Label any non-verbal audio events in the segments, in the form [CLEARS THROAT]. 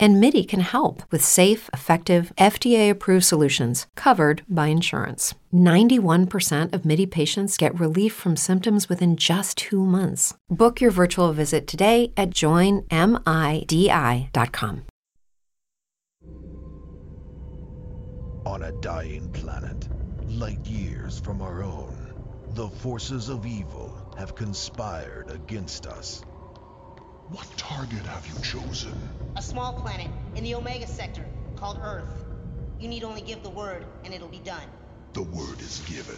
And MIDI can help with safe, effective, FDA approved solutions covered by insurance. 91% of MIDI patients get relief from symptoms within just two months. Book your virtual visit today at joinmidi.com. On a dying planet, light years from our own, the forces of evil have conspired against us. What target have you chosen? A small planet in the Omega Sector called Earth. You need only give the word and it'll be done. The word is given.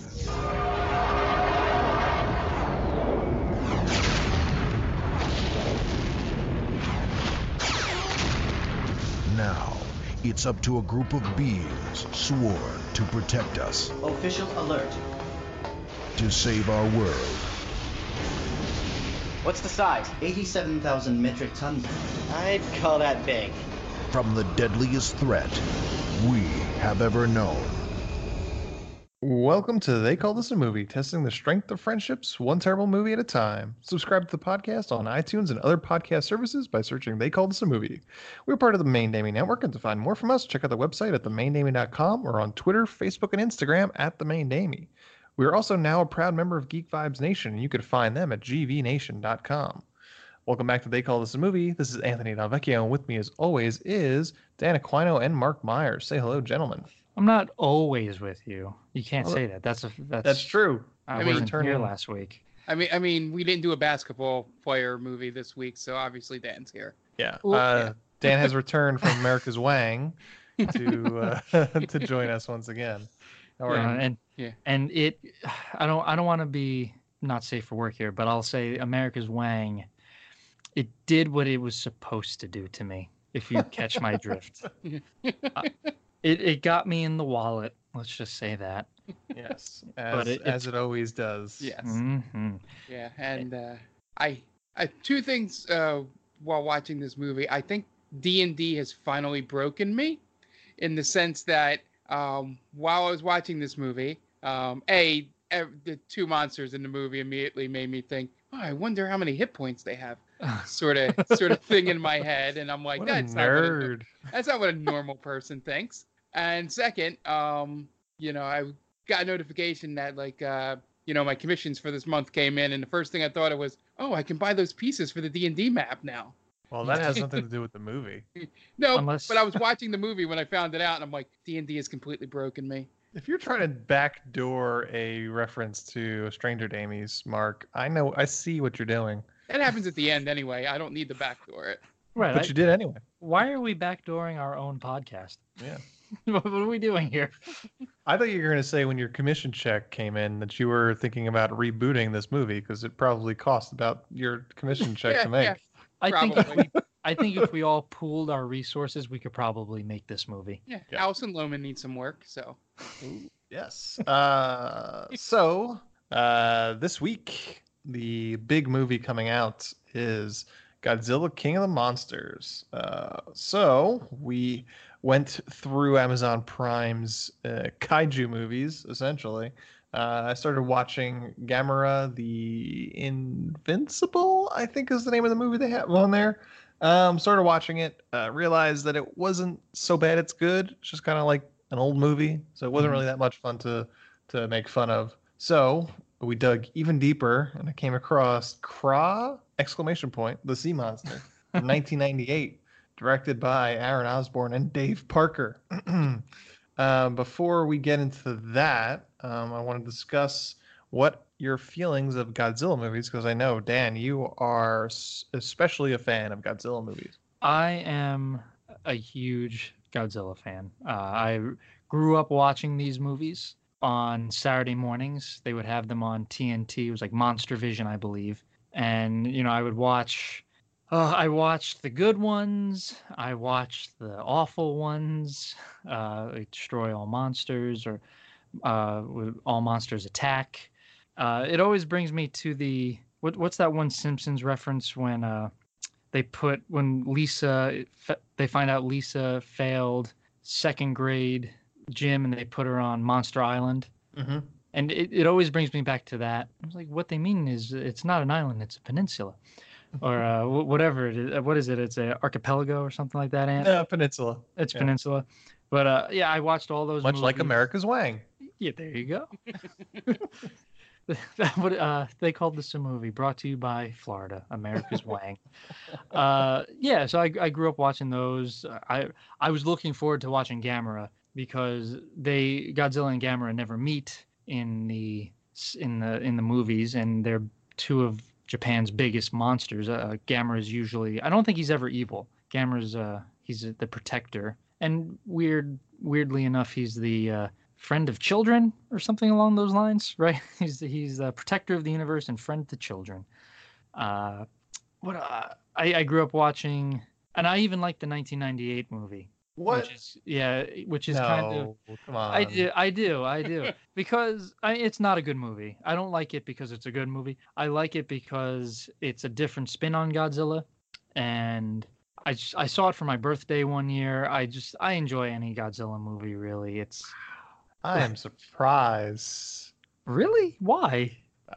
Now, it's up to a group of beings sworn to protect us, Official alert. to save our world. What's the size? 87,000 metric tons. I'd call that big. from the deadliest threat we have ever known. Welcome to They Call This a Movie, testing the strength of friendships one terrible movie at a time. Subscribe to the podcast on iTunes and other podcast services by searching They Call This a Movie. We're part of the Main Naming Network, and to find more from us, check out the website at themaindaming.com or on Twitter, Facebook, and Instagram at The Main Naming. We are also now a proud member of Geek Vibes Nation, and you can find them at gvnation.com. Welcome back to They Call This a Movie. This is Anthony Dalvecchio, and with me, as always, is Dan Aquino and Mark Myers. Say hello, gentlemen. I'm not always with you. You can't Well, say that. That's a that's, That's true. I, I mean, wasn't here last week. I mean, I mean, we didn't do a basketball player movie this week, so obviously Dan's here. Yeah. Well, Uh, Dan has returned from [LAUGHS] America's Wang to uh, [LAUGHS] to join us once again. How are Yeah, and Yeah. and it, I don't I don't want to be not safe for work here, but I'll say America's Wang, it did what it was supposed to do to me. If you catch my drift, [LAUGHS] Uh, it it got me in the wallet. Let's just say that. Yes, But as, it- as it always does. Yes. hmm Yeah, and uh, I, I two things uh, while watching this movie. I think D and D has finally broken me, in the sense that um, while I was watching this movie, um, a the two monsters in the movie immediately made me think, oh, I wonder how many hit points they have, sort of sort of thing in my head, and I'm like, What that's not what a, that's not what a normal person thinks. And second, um, you know, I got a notification that like uh, you know, my commissions for this month came in, and the first thing I thought it was, oh, I can buy those pieces for the D and D map now. Well, that has nothing to do with the movie. [LAUGHS] No, Unless- but I was watching the movie when I found it out, and I'm like, D and D has completely broken me. If you're trying to backdoor a reference to Stranger Damies, Mark, I know I see what you're doing, That happens at the end anyway. I don't need to backdoor it. Right. but I- you did anyway. Why are we backdooring our own podcast? Yeah. [LAUGHS] what what are we doing here? I thought you were going to say when your commission check came in that you were thinking about rebooting this movie because it probably cost about your commission check Yeah, to make. yeah. I think if we I think if we all pooled our resources, we could probably make this movie. Yeah, Yeah. Alison Lohman needs some work, so Yes. Uh, [LAUGHS] so uh, this week, the big movie coming out is Godzilla King of the Monsters. Uh, so we went through Amazon Prime's uh, kaiju movies, essentially. Uh, I started watching Gamera the Invincible, I think is the name of the movie they have on there. Um, started watching it, uh, realized that it wasn't so bad. It's good. It's just kind of like an old movie, so it wasn't Mhm. really that much fun to to make fun of. So we dug even deeper, and I came across Kraa! Exclamation point, the sea monster, [LAUGHS] 1998, directed by Aaron Osborne and Dave Parker. [CLEARS THROAT] um, before we get into that, um, I want to discuss what your feelings of Godzilla movies, because I know Dan, you are especially a fan of Godzilla movies. I am a huge Godzilla fan. Uh, I grew up watching these movies on Saturday mornings. They would have them on TNT. It was like Monster Vision, I believe. And you know, I would watch. Uh, I watched the good ones. I watched the awful ones, uh, Destroy All Monsters or uh, All Monsters Attack. Uh, it always brings me to the what, what's that one Simpsons reference when uh, they put when Lisa they find out Lisa failed second grade gym and they put her on Monster Island. Mm-hmm. And it, it always brings me back to that. I was like, what they mean is it's not an island, it's a peninsula. Or uh, whatever it is. What is it? It's a archipelago or something like that, Ant? No, Peninsula. It's yeah. peninsula. But uh, yeah, I watched all those Much like. America's Wang. Yeah, there you go. [LAUGHS] [LAUGHS] That what uh, they called this a movie brought to you by Florida, America's [LAUGHS] Wang. Uh, yeah, so I, I grew up watching those. I I was looking forward to watching Gamera because they Godzilla and Gamera never meet in the in the in the movies, and they're two of Japan's biggest monsters. Uh, Gamera is usually I don't think he's ever evil. Gamera's uh, he's the protector, and weird weirdly enough, he's the uh, friend of children or something along those lines, [LAUGHS] right? He's he's the protector of the universe and friend to children. Uh, what uh, I I grew up watching, and I even like the 1998 movie. What? Which is, yeah, which is no, kind of come on. I do, I do, I do, [LAUGHS] because I, it's not a good movie. I don't like it because it's a good movie. I like it because it's a different spin on Godzilla, and I just, I saw it for my birthday one year. I just I enjoy any Godzilla movie. Really, it's I am surprised. really why?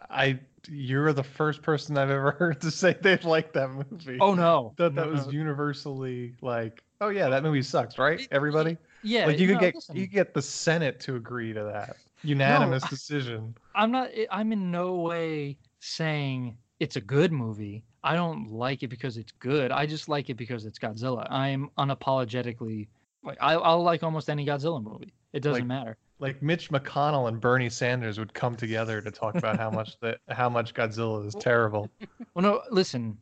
I you're the first person I've ever [LAUGHS] heard to say they like that movie. Oh no, that that No, was no. universally like, oh yeah, that movie sucks, right? Everybody. yeah. like you could no, get listen. you get the Senate to agree to that unanimous I- decision. I'm not. I- I'm in no way saying it's a good movie. I don't like it because it's good. I just like it because it's Godzilla. I am unapologetically like I, I'll like almost any Godzilla movie. It doesn't Like- matter. Like Mitch McConnell and Bernie Sanders would come together to talk about how much that how much Godzilla is terrible. [LAUGHS] Well, no, listen.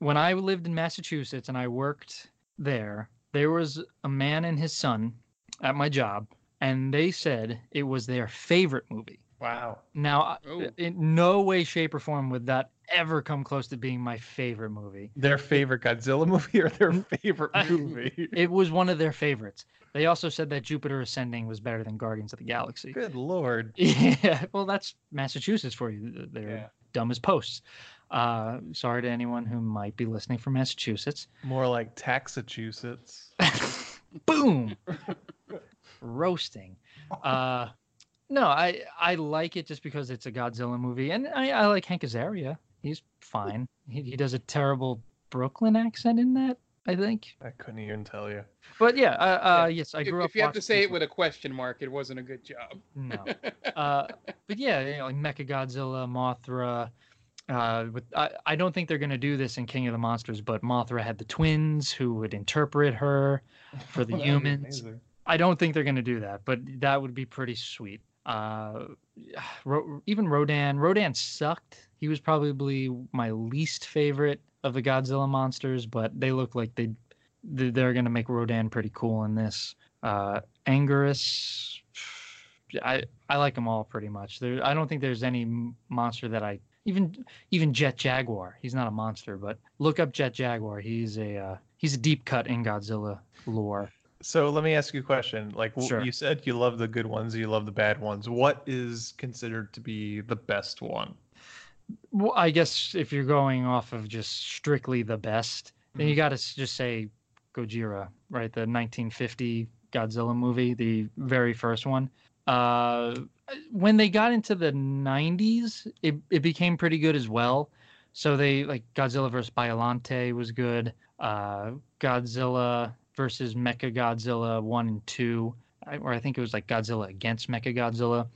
When I lived in Massachusetts and I worked there, there was a man and his son at my job, and they said it was their favorite movie. Wow. Now, I- Oh. in no way, shape, or form would that ever come close to being my favorite movie. Their favorite Godzilla movie or their [LAUGHS] favorite movie? It was one of their favorites. They also said that Jupiter Ascending was better than Guardians of the Galaxy. Good lord. [LAUGHS] Yeah, well, that's Massachusetts for you. They're Yeah. dumb as posts. Uh, sorry to anyone who might be listening from Massachusetts. More like Taxachusetts. [LAUGHS] Boom, roasting. Uh, no, I I like it just because it's a Godzilla movie, and I, I like Hank Azaria. He's fine. He he does a terrible Brooklyn accent in that, I think. I couldn't even tell you. But yeah, uh, uh, yes, I If, grew up. if you have to say these it with a question mark, it wasn't a good job. No. [LAUGHS] uh, but yeah, you know, like Mecha Godzilla, Mothra. Uh, with, I, I don't think they're going to do this in King of the Monsters, but Mothra had the twins who would interpret her for the [LAUGHS] humans. amazing. I don't think they're going to do that, but that would be pretty sweet. Uh, [SIGHS] Ro- even Rodan, Rodan sucked. He was probably my least favorite of the Godzilla monsters, but they look like they they- they're going to make Rodan pretty cool in this. Uh, Anguirus, I I like them all pretty much. There, I don't think there's any monster that I even even Jet Jaguar. He's not a monster, but look up Jet Jaguar. He's a uh, he's a deep cut in Godzilla lore. So let me ask you a question. Like Sure. you said, you love the good ones, you love the bad ones. What is considered to be the best one? Well, I guess if you're going off of just strictly the best, then you got to just say Gojira, right? The 1950 Godzilla movie, the very first one. Uh, when they got into the 90s, it, it became pretty good as well. So they like Godzilla vs. Biollante was good. uh, Godzilla versus Mecha Godzilla one and two, or I think it was like Godzilla against Mecha Godzilla.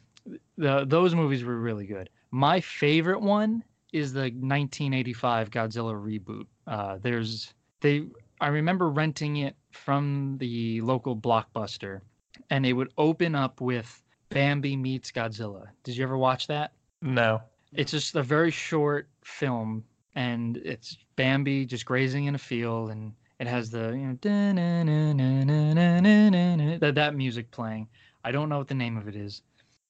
The those movies were really good. My favorite one is the 1985 Godzilla reboot. Uh, there's they I remember renting it from the local blockbuster, and it would open up with Bambi meets Godzilla. Did you ever watch that? No. It's just a very short film, and it's Bambi just grazing in a field, and it has the you know that that music playing. I don't know what the name of it is,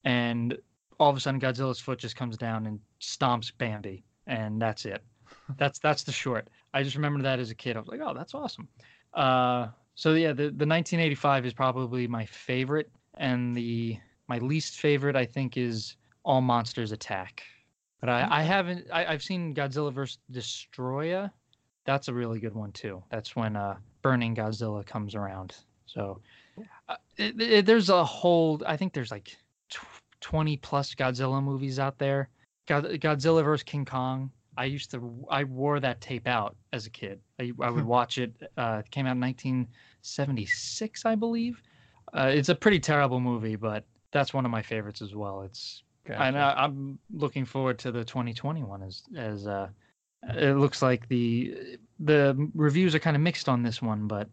and all of a sudden Godzilla's foot just comes down and stomps Bambi, and that's it. [LAUGHS] That's that's the short. I just remember that as a kid. I was like, oh, that's awesome. Uh, so yeah, the the 1985 is probably my favorite, and the my least favorite I think is All Monsters Attack. But I, I haven't. I, I've seen Godzilla vs. Destoroyah. That's a really good one too. That's when uh, Burning Godzilla comes around. So uh, it, it- there's a whole. I think there's like 20 plus Godzilla movies out there. God, Godzilla vs. King Kong. I used to. I wore that tape out as a kid. I, I would [LAUGHS] watch it. Uh, it came out in 1976, I believe. Uh, it's a pretty terrible movie, but that's one of my favorites as well. It's and I, I'm looking forward to the 2021 as as uh, it looks like the the reviews are kind of mixed on this one, but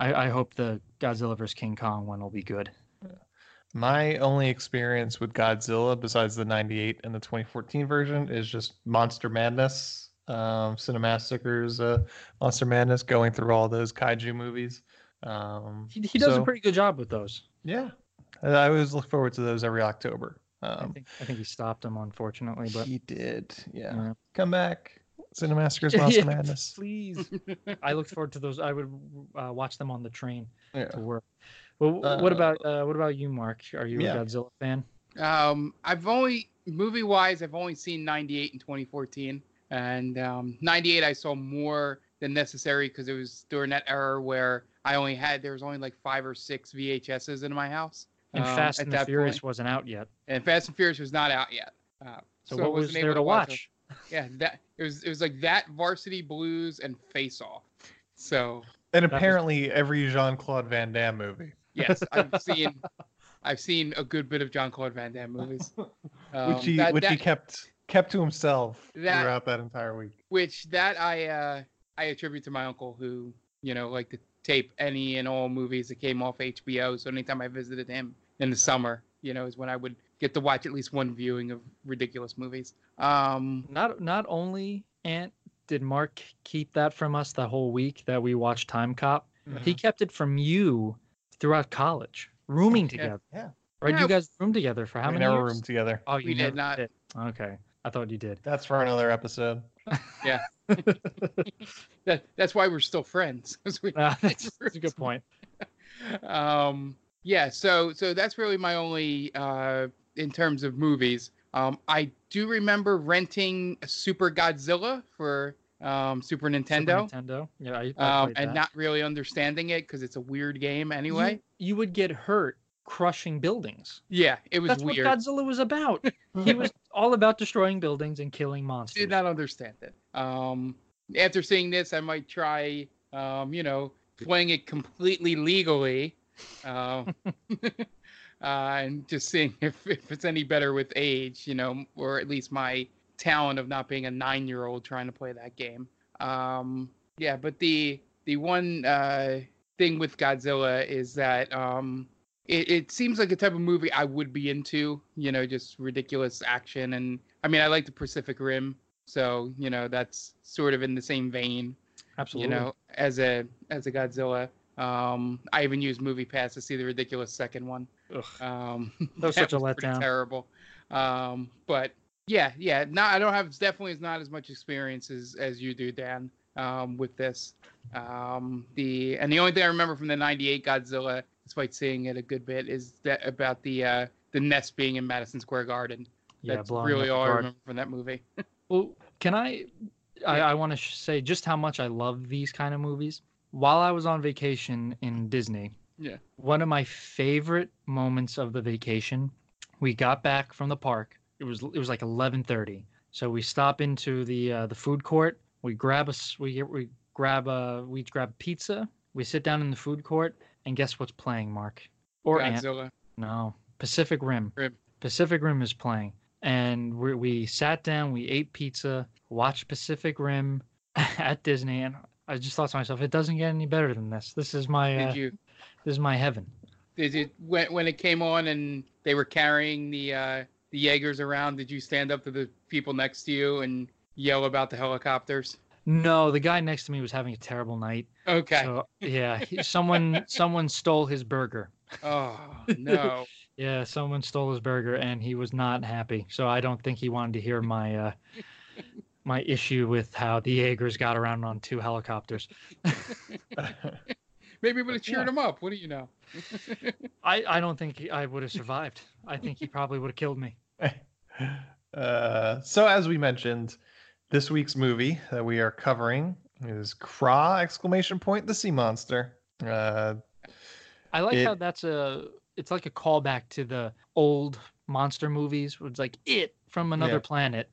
I, I hope the Godzilla vs King Kong one will be good. My only experience with Godzilla, besides the 98 and the 2014 version, is just Monster Madness. Um, Cinemassacre's uh, Monster Madness, going through all those kaiju movies. Um, He, he does a pretty good job with those. Yeah. I I always look forward to those every October. I Um, think I think he stopped them unfortunately, but he did. Yeah. Yeah. Come back. Cinemassacre's [LAUGHS] Monster Yeah, Madness. Please. [LAUGHS] I looked forward to those. I would uh, watch them on the train Yeah. to work. Well, what Uh, about uh, what about you, Mark? Are you yeah. a Godzilla fan? Um, I've only movie wise, I've only seen '98 and 2014, and um, '98 I saw more than necessary because it was during that era where I only had there was only like five or six VHSs in my house. And um, Fast and the Furious point. wasn't out yet. and Fast and Furious was not out yet. Uh, So, I what was wasn't there able to watch? it. Yeah, that it was it was like that Varsity Blues and Face Off. So And was- apparently every Jean Claude Van Damme movie. Yes, I've [LAUGHS] seen I've seen a good bit of John Claude Van Damme movies. [LAUGHS] Um, which he that- which he kept kept to himself That- throughout that entire week. which that I uh I attribute to my uncle who you know liked to tape any and all movies that came off HBO. So anytime I visited him in the summer, you know, is when I would get to watch at least one viewing of ridiculous movies. Um, Not not only Ant did Mark keep that from us the whole week that we watched Time Cop, he kept it from you throughout college, rooming Yeah. together. Yeah. Right? Yeah. You guys roomed together for how we many never years? roomed together. Oh, you We did not. did. Okay, I thought you did. That's for another episode. [LAUGHS] yeah. [LAUGHS] that that's why we're still friends. we- Uh, [LAUGHS] that's, that's a good point. um yeah so so that's really my only uh in terms of movies um i do remember renting super godzilla for um super nintendo, Super Nintendo. Yeah, I, I um and not really understanding it because it's a weird game anyway you, would get hurt crushing buildings. yeah it was That's weird what Godzilla was about. [LAUGHS] he was all about destroying buildings and killing monsters. did not understand it um after seeing this i might try um you know playing it completely legally um [LAUGHS] uh, and just seeing if, if it's any better with age, you know, or at least my talent of not being a nine year old trying to play that game. Um, yeah, but the the one uh, thing with Godzilla is that um, it, it seems like a type of movie I would be into, you know, just ridiculous action. And I mean, I like the Pacific Rim, so, you know, that's sort of in the same vein Absolutely. you know, as a as a Godzilla. Um, I even used Movie Pass to see the ridiculous second one. Ugh. Um, [LAUGHS] That was such a letdown. Terrible. Um, but yeah, yeah. Not I don't have definitely is not as much experience as as you do, Dan. Um, with this, um, the and the only thing I remember from the '98 Godzilla, despite seeing it a good bit, is that about the uh, the nest being in Madison Square Garden. yeah, That's really all I remember from that movie. [LAUGHS] Well, can I? I, I want to sh- say just how much I love these kind of movies. While I was on vacation in Disney, Yeah. one of my favorite moments of the vacation, we got back from the park. It was it was like eleven thirty. So we stop into the uh, the food court. We grab us we get we grab a we grab pizza. We sit down in the food court, and guess what's playing, Mark? Or Ant? No, Pacific Rim. Rim. Pacific Rim is playing, and we we sat down, we ate pizza, watched Pacific Rim [LAUGHS] at Disney, and I just thought to myself, it doesn't get any better than this. This is my uh, you this is my heaven. did you when when it came on and they were carrying the uh the Jaegers around, did you stand up to the people next to you and yell about the helicopters? No, the guy next to me was having a terrible night. Okay. So yeah, someone [LAUGHS] someone stole his burger. Oh no. [LAUGHS] Yeah, someone stole his burger and he was not happy. So I don't think he wanted to hear my uh [LAUGHS] my issue with how the Jaegers got around on two helicopters. Maybe it would have cheered Yeah. him up. What do you know? [LAUGHS] I, I don't think he- I would have survived. I think he probably would have killed me. [LAUGHS] Uh, so as we mentioned, this week's movie that we are covering is Kraa! Exclamation point! The Sea Monster. Uh, I like It- how that's a it's like a callback to the old monster movies. Where it's like it from another Yeah. planet.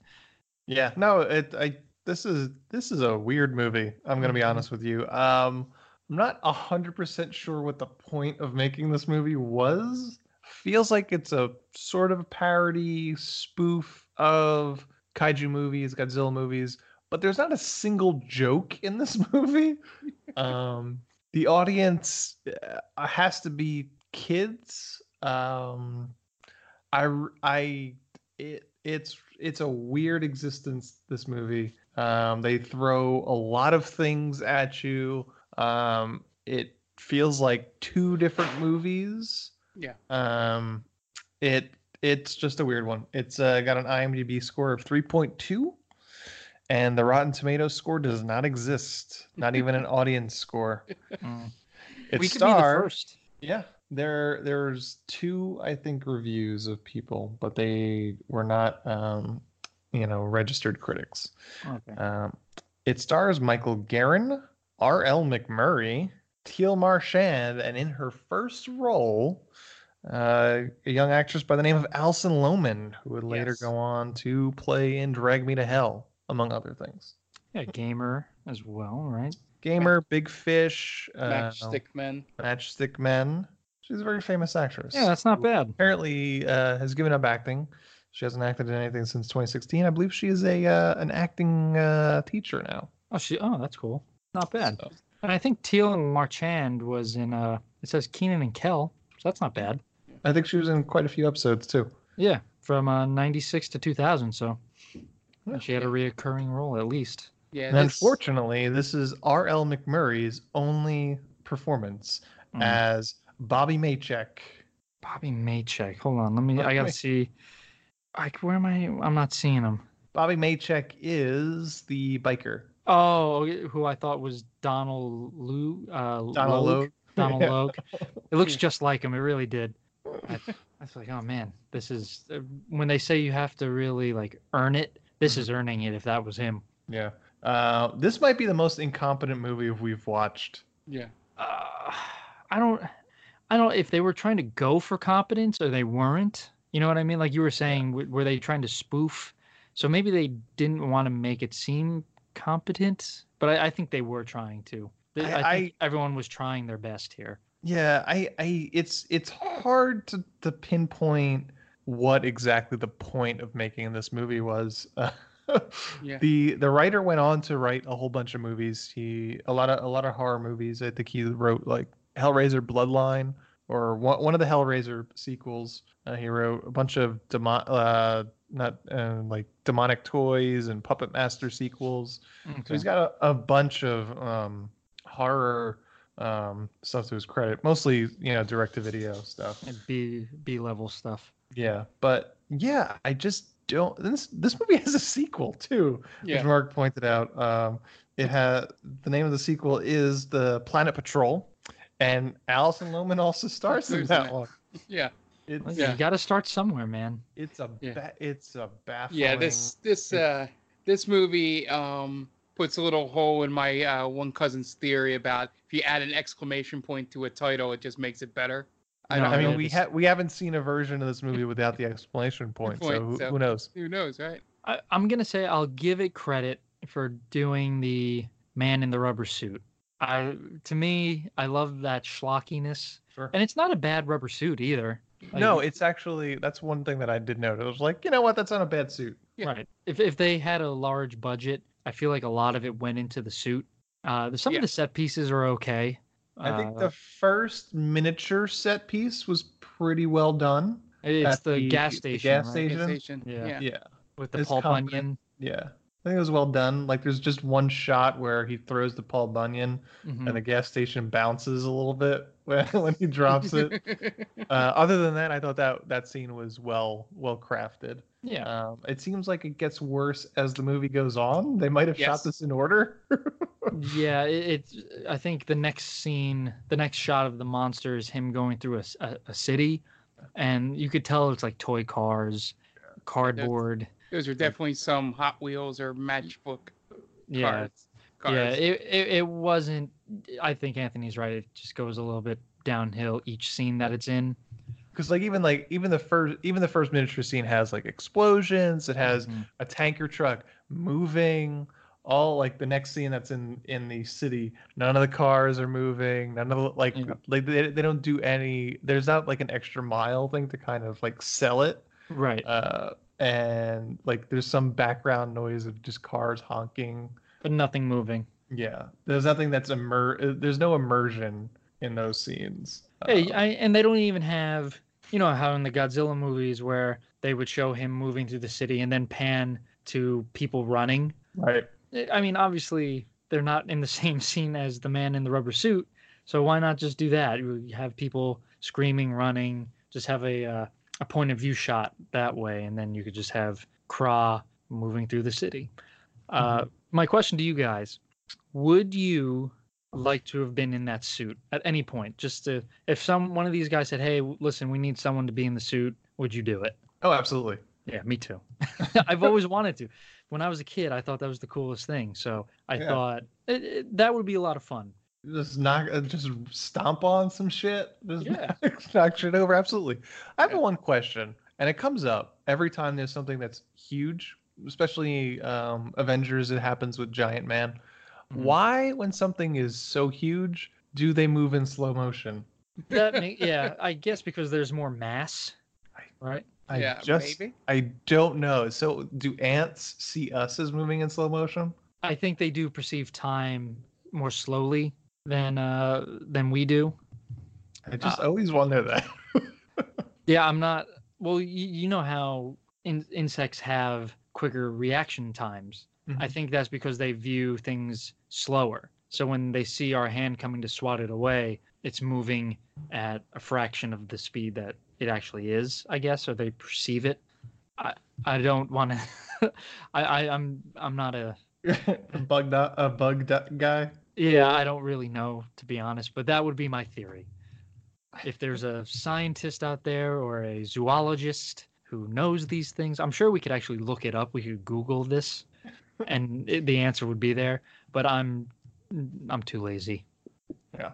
yeah, no, it. I this is this is a weird movie. I'm gonna be Mhm. honest with you. Um, I'm not hundred percent sure what the point of making this movie was. Feels like it's a sort of parody spoof of kaiju movies, Godzilla movies, but there's not a single joke in this [LAUGHS] movie. um, the audience uh, has to be kids. Um, I I it it's it's a weird existence. This movie. Um, they throw a lot of things at you. Um, it feels like two different movies. Yeah. Um, it it's just a weird one. It's uh, got an IMDb score of 3.2, and the Rotten Tomatoes score does not exist. Not even an [LAUGHS] audience score. Mm. It we could be the stars. first. Yeah, there there's two I think reviews of people, but they were not um, you know registered critics. Okay. Um, it stars Michael Guerin, R.L. McMurray, Teal Marchand, and in her first role, uh, a young actress by the name of Alison Lohman, who would later Yes. go on to play in Drag Me to Hell, among other things. Yeah, gamer as well, right? Gamer, Big Fish, uh, Matchstick Men. Matchstick Men. She's a very famous actress. Yeah, that's not bad. apparently uh, has given up acting. She hasn't acted in anything since 2016. I believe she is a uh, an acting uh, teacher now. Oh, she. Oh, that's cool. Not bad. So, And I think Teal and Marchand was in. Uh, it says Keenan and Kel, so that's not bad. I think she was in quite a few episodes too. Yeah, from uh, '96 to 2000. So Yeah. she had a reoccurring role at least. Yeah. And this- unfortunately, this is R.L. McMurray's only performance Mm. as Bobby Maycheck. Bobby Maycheck. Hold on, let me. I gotta May- see. Like, where am I? I'm not seeing him. Bobby Maycheck is the biker. Oh, who I thought was Donald Lu. Uh, Donald Logue. Logue. [LAUGHS] Donald Yeah. Logue. It looks just like him. It really did. I, [LAUGHS] I was like, oh man, this is uh, when they say you have to really like earn it. This is earning it. If that was him. Yeah. Uh, this might be the most incompetent movie we've watched. Yeah. Uh, I don't. I don't. If they were trying to go for competence or they weren't. You know what I mean? Like you were saying, were they trying to spoof? So maybe they didn't want to make it seem competent, but I, I think they were trying to. Th- I- I, think everyone was trying their best here. Yeah, I, I, it's, it's hard to, to pinpoint what exactly the point of making this movie was. Uh, [LAUGHS] Yeah. The the writer went on to write a whole bunch of movies. He a lot of a lot of horror movies. I think he wrote like Hellraiser Bloodline or one, one of the Hellraiser sequels. Uh, he wrote a bunch of demo, uh, not uh, like demonic toys and Puppet Master sequels. So he's got a, a bunch of um, horror um, stuff to his credit, mostly you know direct to video stuff. And B B level stuff. Yeah, but yeah, I just don't. This this movie [LAUGHS] has a sequel too, Yeah. which Mark pointed out. Um, it has the name of the sequel is the Planet Patrol, and Alison Lohman also stars in that one. [LAUGHS] Yeah. It's Yeah. You got to start somewhere, man. it's a Yeah. ba- it's a baffling. Yeah. This this uh this movie um puts a little hole in my uh, one cousin's theory about if you add an exclamation point to a title, it just makes it better. I No, don't I know. mean, we this- have we haven't seen a version of this movie without the exclamation [LAUGHS] point, so, who, so- who knows? Who knows, right? I, I'm gonna say I'll give it credit for doing the man in the rubber suit. I to me, I love that schlockiness, Sure. and it's not a bad rubber suit either. Like, no, it's actually that's one thing that I did note. It was like, you know what, that's not a bad suit. Yeah. right. If if they had a large budget, I feel like a lot of it went into the suit. Uh, some Yeah. of the set pieces are okay. I think Uh, the first miniature set piece was pretty well done. it's the, the- gas the station, gas right? station. Gas station. Yeah. Yeah. Yeah. with the It's Paul confident. Bunyan. Yeah. I think it was well done. Like there's just one shot where he throws the Paul Bunyan Mhm. and the gas station bounces a little bit [LAUGHS] when, when he drops it. [LAUGHS] uh, other than that, I thought that that scene was well well crafted. Yeah. Um, it seems like it gets worse as the movie goes on. They might have Yes. shot this in order. [LAUGHS] Yeah, it, it's. I think the next scene, the next shot of the monster is him going through a a city, and you could tell it's like toy cars, cardboard. Those are definitely some Hot Wheels or Matchbook Yeah, cars. yeah. It, it it wasn't. I think Anthony's right. It just goes a little bit downhill each scene that it's in. because like even like even the first even the first miniature scene has like explosions it has Mhm. a tanker truck moving all like the next scene that's in in the city none of the cars are moving none of the like Yeah. like they, they don't do any there's not like an extra mile thing to kind of like sell it Right, uh and like there's some background noise of just cars honking but nothing moving. yeah there's nothing that's immer uh, there's no immersion in those scenes Hey, Uh, I, and they don't even have, you know, how in the Godzilla movies where they would show him moving through the city and then pan to people running. right I- I mean, obviously, they're not in the [LAUGHS] same scene as the man in the rubber suit, so why not just do that? You have people screaming, running, just have a uh, a point of view shot that way, and then you could just have Kraa moving through the city. Uh, my question to you guys: Would you like to have been in that suit at any point? Just to, if some one of these guys said, "Hey, listen, we need someone to be in the suit," would you do it? oh absolutely Yeah, me too. [LAUGHS] [LAUGHS] I've always wanted to. When I was a kid, I thought that was the coolest thing. So I Yeah. thought it, it, that would be a lot of fun. Just knock uh, just stomp on some shit just Yeah. [LAUGHS] knock shit over absolutely i have Yeah. one question and it comes up every time there's something that's huge especially um avengers it happens with giant man Mhm. why when something is so huge do they move in slow motion That make, [LAUGHS] yeah, I guess because there's more mass, right? i Yeah, just maybe. i don't know so do ants see us as moving in slow motion I think they do perceive time more slowly than uh than we do. i just Uh, always wonder that [LAUGHS] Yeah, I'm not. Well, you, you know how in, insects have quicker reaction times. I Mhm. think that's because they view things slower. So when they see our hand coming to swat it away, it's moving at a fraction of the speed that it actually is, I guess, or they perceive it. I I don't want to. [LAUGHS] I, I I'm I'm not a [LAUGHS] bug a bug guy yeah. I don't really know to be honest, but that would be my theory. If there's a scientist out there or a zoologist who knows these things, I'm sure we could actually look it up. We could Google this, [LAUGHS] and it, the answer would be there. But I'm I'm too lazy. Yeah.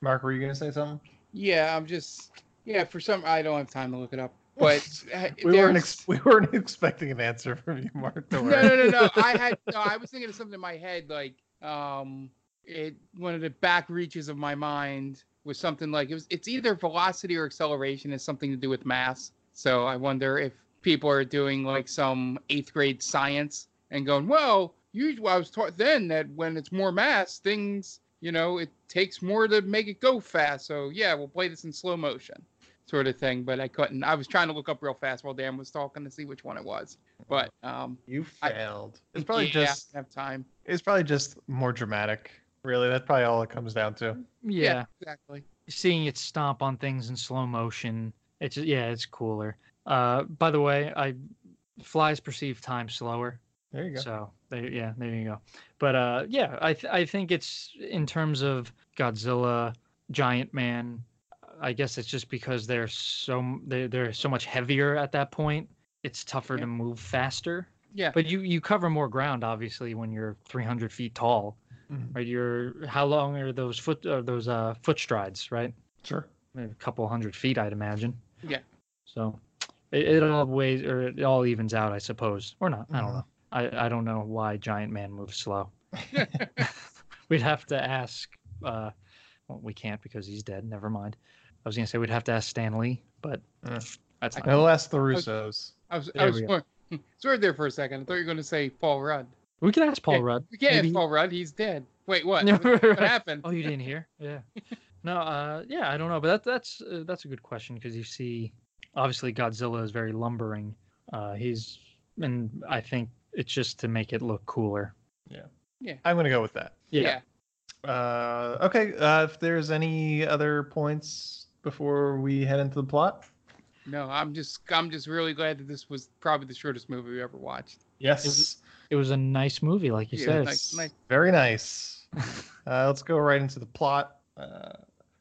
Mark were you gonna say something Yeah, I'm just yeah. For some, I don't have time to look it up. But [LAUGHS] uh, we weren't ex- we weren't [LAUGHS] expecting an answer from you, Mark. No, no, no, no. I had no. I was thinking of something in my head, like um, it one of the back reaches of my mind was something like it was. It's either velocity or acceleration. Has something to do with mass. So I wonder if people are doing like some eighth grade science and going, well, usually I was taught then that when it's more mass, things, you know, it takes more to make it go fast. So yeah, we'll play this in slow motion, sort of thing. But I couldn't. I was trying to look up real fast while Dan was talking to see which one it was. But um, You I- failed. it's probably yeah, just I have time. it's probably just more dramatic. Really, that's probably all it comes down to. Yeah, exactly. seeing it stomp on things in slow motion. It's yeah, it's cooler. Uh, by the way, I flies perceive time slower. There you go. So there, yeah, there you go. But uh, yeah, I th- I think it's in terms of Godzilla, Giant Man. I guess it's just because they're so they they're so much heavier at that point. It's tougher Yeah. to move faster. Yeah. But you you cover more ground obviously when you're 300 feet tall, Mhm. right? You're how long are those foot uh, those uh foot strides, right? Sure. Maybe a couple hundred feet, I'd imagine. Yeah. So it, it all weighs or it all evens out, I suppose, or not. I don't Mhm. know. I, I don't know why Giant Man moves slow. [LAUGHS] [LAUGHS] we'd have to ask. Uh, well, we can't because he's dead. Never mind. I was gonna say we'd have to ask Stan Lee, but Eh. that's not. We'll ask the Russos. I was, There I was we go. more- [LAUGHS] there for a second. I thought you were going to say Paul Rudd. We can ask Paul Yeah, Rudd. We can't Maybe- ask Paul Rudd. He's dead. Wait, what? Yeah, [LAUGHS] what happened? Oh, you didn't hear? Yeah. [LAUGHS] No. Uh. Yeah. I don't know, but that, that's uh, that's a good question because you see, obviously Godzilla is very lumbering. Uh. He's and I think it's just to make it look cooler. Yeah. Yeah. I'm gonna go with that. Yeah. Uh, okay. Uh, if there's any other points before we head into the plot. No, I'm just I'm just really glad that this was probably the shortest movie we ever watched. Yes. It was a nice movie, like you Yeah, said. nice, nice. Very nice. uh, let's go right into the plot. Uh,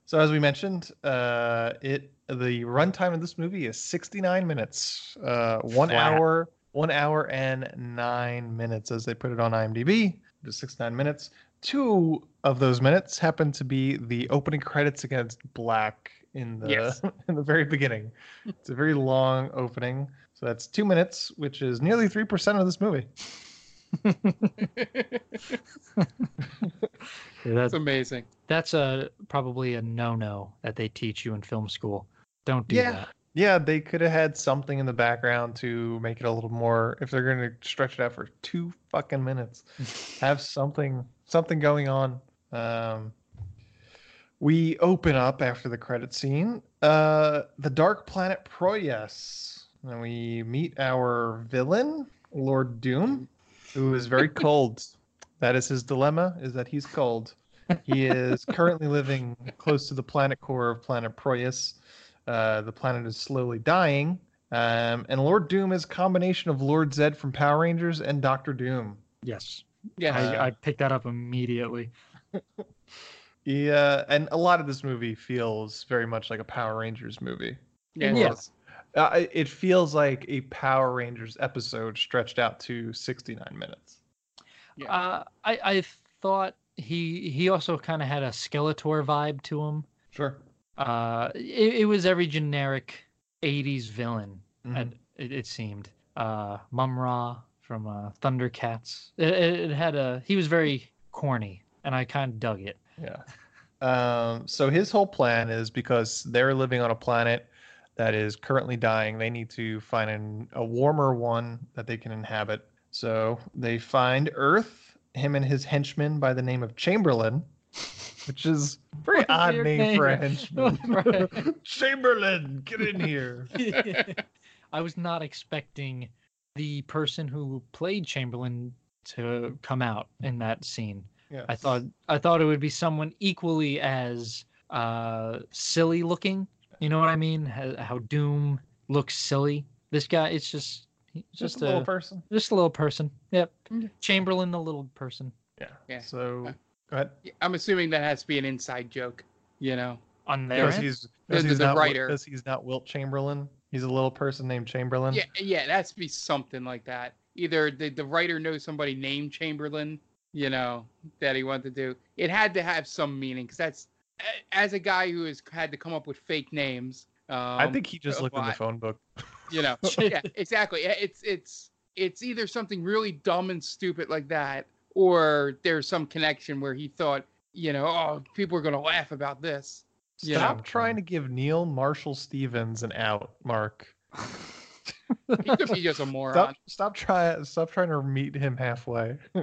so, as we mentioned, uh, it the runtime of this movie is 69 minutes. Uh, one Flat. hour, one hour and nine minutes, as they put it on IMDb. It is 69 minutes. Two of those minutes happen to be the opening credits against Black in the Yes. [LAUGHS] in the very beginning. It's a very long opening. So that's two minutes, which is nearly three percent of this movie. [LAUGHS] Yeah, that- It's amazing. that's a probably a no-no that they teach you in film school. Don't do Yeah. that. Yeah, they could have had something in the background to make it a little more. If they're going to stretch it out for two fucking minutes, [LAUGHS] have something something going on. Um, we open up after the credit scene. Uh, the dark planet Proyas, and we meet our villain, Lord Doom, who is very [LAUGHS] cold. That is his dilemma: is that he's cold. He is [LAUGHS] currently living close to the planet core of planet Proyas. Uh, the planet is slowly dying. Um, and Lord Doom is a combination of Lord Zed from Power Rangers and Doctor Doom. Yes. Yeah. I, I picked that up immediately. [LAUGHS] Yeah, and a lot of this movie feels very much like a Power Rangers movie. yeah. yeah. yes. Uh, it- it feels like a Power Rangers episode stretched out to 69 minutes. Yeah. Uh, I I thought he he also kind of had a Skeletor vibe to him. Sure. Uh, it, it was every generic '80s villain. Mhm. and it, it seemed. Uh, Mumm-Ra from uh, Thundercats. It, it, it had a. He was very corny, and I kind of dug it. Yeah. Um, so his whole plan is because they're living on a planet that is currently dying, they need to find an, a warmer one that they can inhabit. So they find Earth, him and his henchman by the name of Chamberlain, which is a very odd weird name, for a [LAUGHS] henchman. [LAUGHS] Right. Chamberlain, get in here. [LAUGHS] I was not expecting the person who played Chamberlain to come out in that scene. Yeah. I thought I thought it would be someone equally as uh, silly looking. You know what I mean? How, how Doom looks silly. This guy, it's just just, just, a little person. just a little person. Yep. Okay. Chamberlain, the little person Yeah. Yeah. So Uh, go ahead. I'm assuming that has to be an inside joke. You know. on there. Because he's, because the- he's the not, Wi- writer. because he's not Wilt Chamberlain. He's a little person named Chamberlain. Yeah, yeah, it has to be something like that. Either the, the writer knows somebody named Chamberlain, you know, that he wanted to do. It had to have some meaning because that's as a guy who has had to come up with fake names. Um, I think he just a looked in the phone book. You know, [LAUGHS] yeah, exactly. It's it's it's either something really dumb and stupid like that, or there's some connection where he thought, you know, oh, people are gonna laugh about this. You Stop know? trying to give Neal Marshall Stevens an out, Mark. [LAUGHS] He could be just a moron. Stop, stop trying. Stop trying to meet him halfway. [LAUGHS]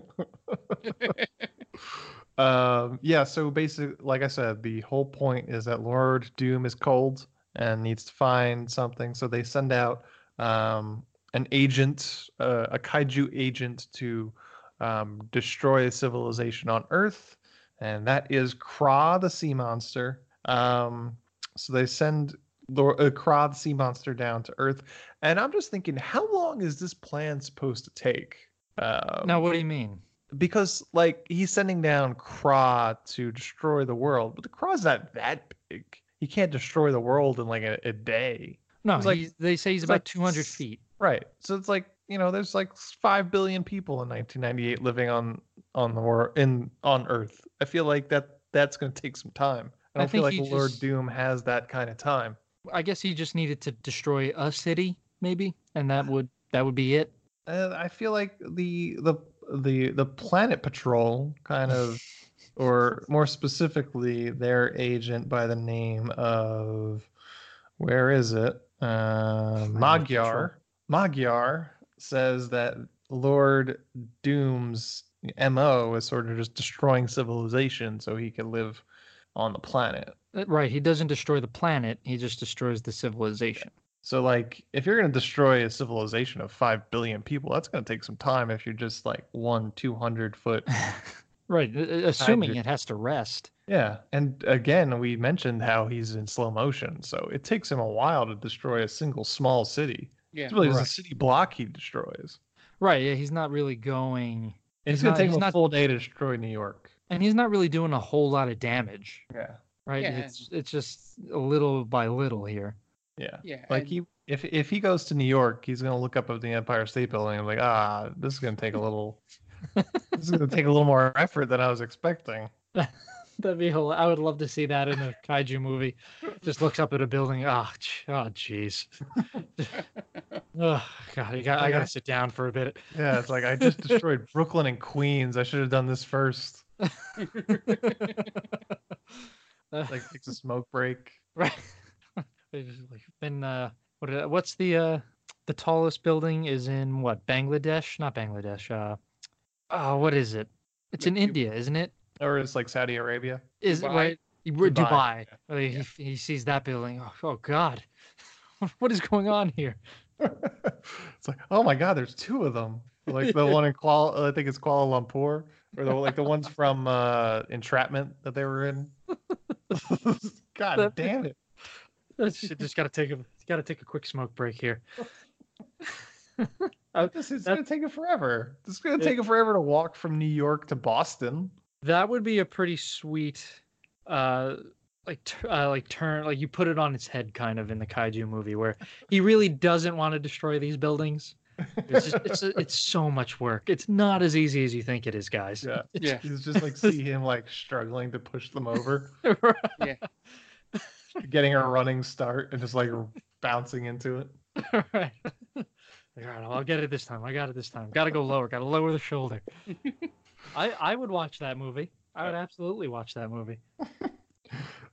um, yeah. So basically, like I said, the whole point is that Lord Doom is cold and needs to find something. So they send out um, an agent, uh, a kaiju agent, to um, destroy a civilization on Earth, and that is Kraa, the sea monster. Um, so they send Lord, uh, Kraa, the sea monster, down to Earth, and I'm just thinking, how long is this plan supposed to take? Um, now, what do you mean? because like he's sending down Kraa to destroy the world, but the Kraa's not that big. He can't destroy the world in like a, a day. No, like- they say he's about like 200 s- feet. Right. So it's like you know, there's like five billion people in 1998 living on on the world in on Earth. I feel like that that's going to take some time. I I don't feel like Lord just- Doom has that kind of time. I guess he just needed to destroy a city, maybe, and that would that would be it. Uh, I feel like the the the the Planet Patrol kind of, [LAUGHS] or more specifically, their agent by the name of, where is it? Uh, Magyar. Magyar says that Lord Doom's mo is sort of just destroying civilization so he can live on the planet. Uh, Right. He doesn't destroy the planet. He just destroys the civilization. So like if you're going to destroy a civilization of 5 billion people, that's going to take some time if you're just like one 200 foot. [LAUGHS] Right. Assuming Hydra- it has to rest. yeah. And again, we mentioned how he's in slow motion. So it takes him a while to destroy a single small city. Yeah. It's really just a city block he destroys. Right. Yeah. He's not really going. It's going not- to take him a not- full day to destroy New York. And he's not really doing a whole lot of damage. Yeah. Right. Yeah. It's it's just a little by little here. Yeah. Yeah. Like and- he if if he goes to New York, he's gonna look up at the Empire State Building and be like, ah, this is gonna take a little [LAUGHS] this is gonna take a little more effort than I was expecting. [LAUGHS] That'd be hil- I would love to see that in a kaiju movie. Just looks up at a building. Oh, ch- oh, jeez. [LAUGHS] oh God, I got I gotta sit down for a bit. Yeah, it's like I just destroyed Brooklyn and Queens. I should have done this first. [LAUGHS] Like takes a smoke break. Right. [LAUGHS] Been uh what what's the uh the tallest building is in what Bangladesh? Not Bangladesh. Uh oh, what is it? It's in India, isn't it? Or it's like Saudi Arabia. Is it Dubai? right? Dubai. Dubai, Dubai. Uh, He, he sees that building. Oh, oh God, [LAUGHS] what is going on here? it's like, oh my god, there's two of them. Like the one in Kuala I think it's Kuala Lumpur. Or the like the ones from uh Entrapment that they were in. [LAUGHS] god That- damn it. Shit, just gotta take a gotta take a quick smoke break here. [LAUGHS] This is gonna take it forever. This is gonna take it forever to walk from New York to Boston. That would be a pretty sweet, uh, like t- uh, like turn like you put it on its head kind of in the kaiju movie where he really doesn't want to destroy these buildings. It's just, it's it's so much work. It's not as easy as you think it is, guys. Yeah. [LAUGHS] Yeah. He's just like see him like struggling to push them over, [LAUGHS] Yeah. [LAUGHS] getting a running start and just like bouncing into it. Right. All right. I'll get it this time. I got it this time. Got to go lower. Got to lower the shoulder. I I would watch that movie. I would absolutely watch that movie.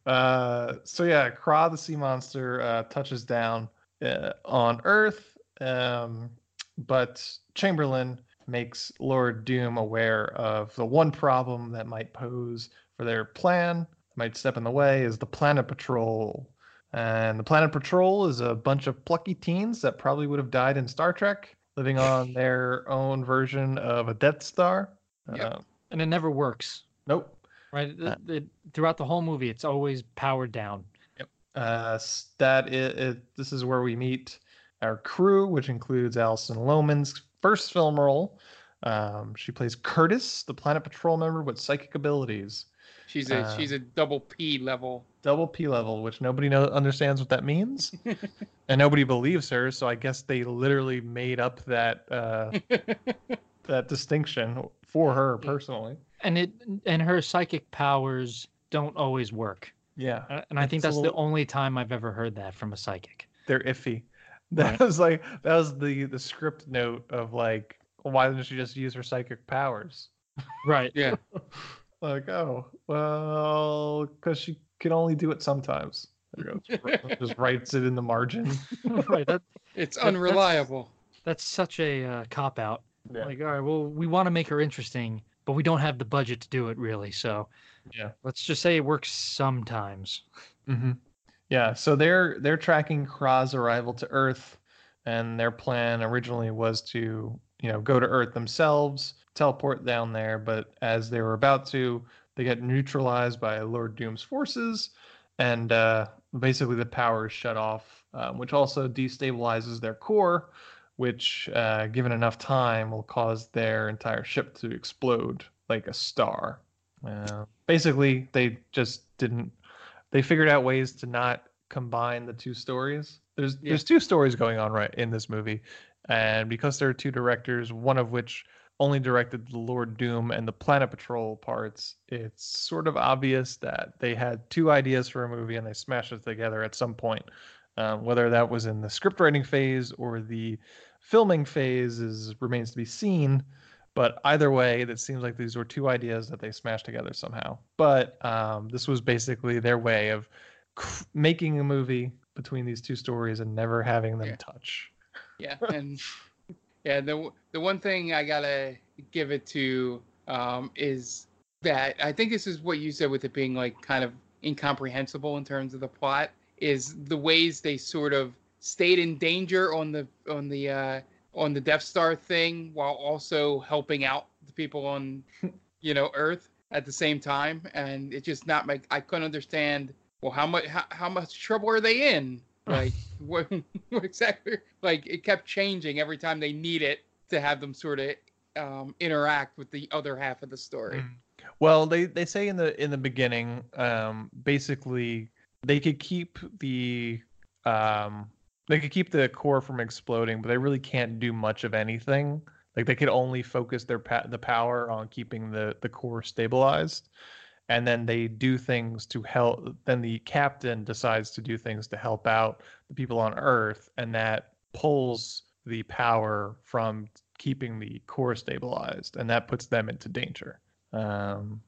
Uh, so yeah, Kraa the sea monster uh, touches down uh, on Earth, um, but Chamberlain makes Lord Doom aware of the one problem that might pose for their plan, might step in the way, is the Planet Patrol. And the Planet Patrol is a bunch of plucky teens that probably would have died in Star Trek, living [LAUGHS] on their own version of a Death Star. Yep. Uh, And it never works. nope. Right. It- it- throughout the whole movie, it's always powered down. Uh, that i it, this is where we meet our crew, which includes Alison Lohman's first film role. Um, she plays Curtis, the Planet Patrol member with psychic abilities, She's a Uh, she's a double P level. double P level, which nobody know, understands what that means, [LAUGHS] and nobody believes her. So I guess they literally made up that uh, [LAUGHS] that distinction for her personally. And it and her psychic powers don't always work. Yeah, Uh, And I think It's a that's the only time I've ever heard that from a psychic. they're iffy. That Right. was like that was the the script note of like, why didn't she just use her psychic powers? Right. Yeah. [LAUGHS] Like, oh, well, because she can only do it sometimes. There you go. Just, [LAUGHS] writes it in the margin. [LAUGHS] right. That It's That- unreliable. that's such a uh, cop out. Yeah. Like, all right, well, we want to make her interesting, but we don't have the budget to do it really. So Yeah. let's just say it works sometimes. hmm Yeah. So they're they're tracking Kraa's arrival to Earth, and their plan originally was to you know go to Earth themselves, teleport down there. But as they were about to, they get neutralized by Lord Doom's forces, and uh, basically the power is shut off, um, which also destabilizes their core. Which, uh, given enough time, will cause their entire ship to explode like a star. Uh, basically, they just didn't they figured out ways to not combine the two stories. There's Yeah. there's two stories going on right in this movie, and because there are two directors, one of which only directed the Lord Doom and the Planet Patrol parts, it's sort of obvious that they had two ideas for a movie and they smashed it together at some point. Um, whether that was in the script writing phase or the filming phase is remains to be seen. But either way, it seems like these were two ideas that they smashed together somehow. But um, this was basically their way of making a movie between these two stories and never having them Yeah. touch. Yeah, [LAUGHS] and yeah, the the one thing I gotta give it to um, is that I think this is what you said with it being like kind of incomprehensible in terms of the plot is the ways they sort of stayed in danger on the on the uh, on the Death Star thing while also helping out the people on [LAUGHS] you know Earth at the same time, and it just not make I couldn't understand. Well, how much how, how much trouble are they in? [LAUGHS] Like what, what exactly? Like it kept changing every time they need it to have them sort of um, interact with the other half of the story. Mm. Well, they they say in the in the beginning, um, basically they could keep the um, they could keep the core from exploding, but they really can't do much of anything. Like they could only focus their pa- the power on keeping the the core stabilized, and then they do things to help. Then the captain decides to do things to help out the people on Earth, and that pulls the power from keeping the core stabilized, and that puts them into danger. Um,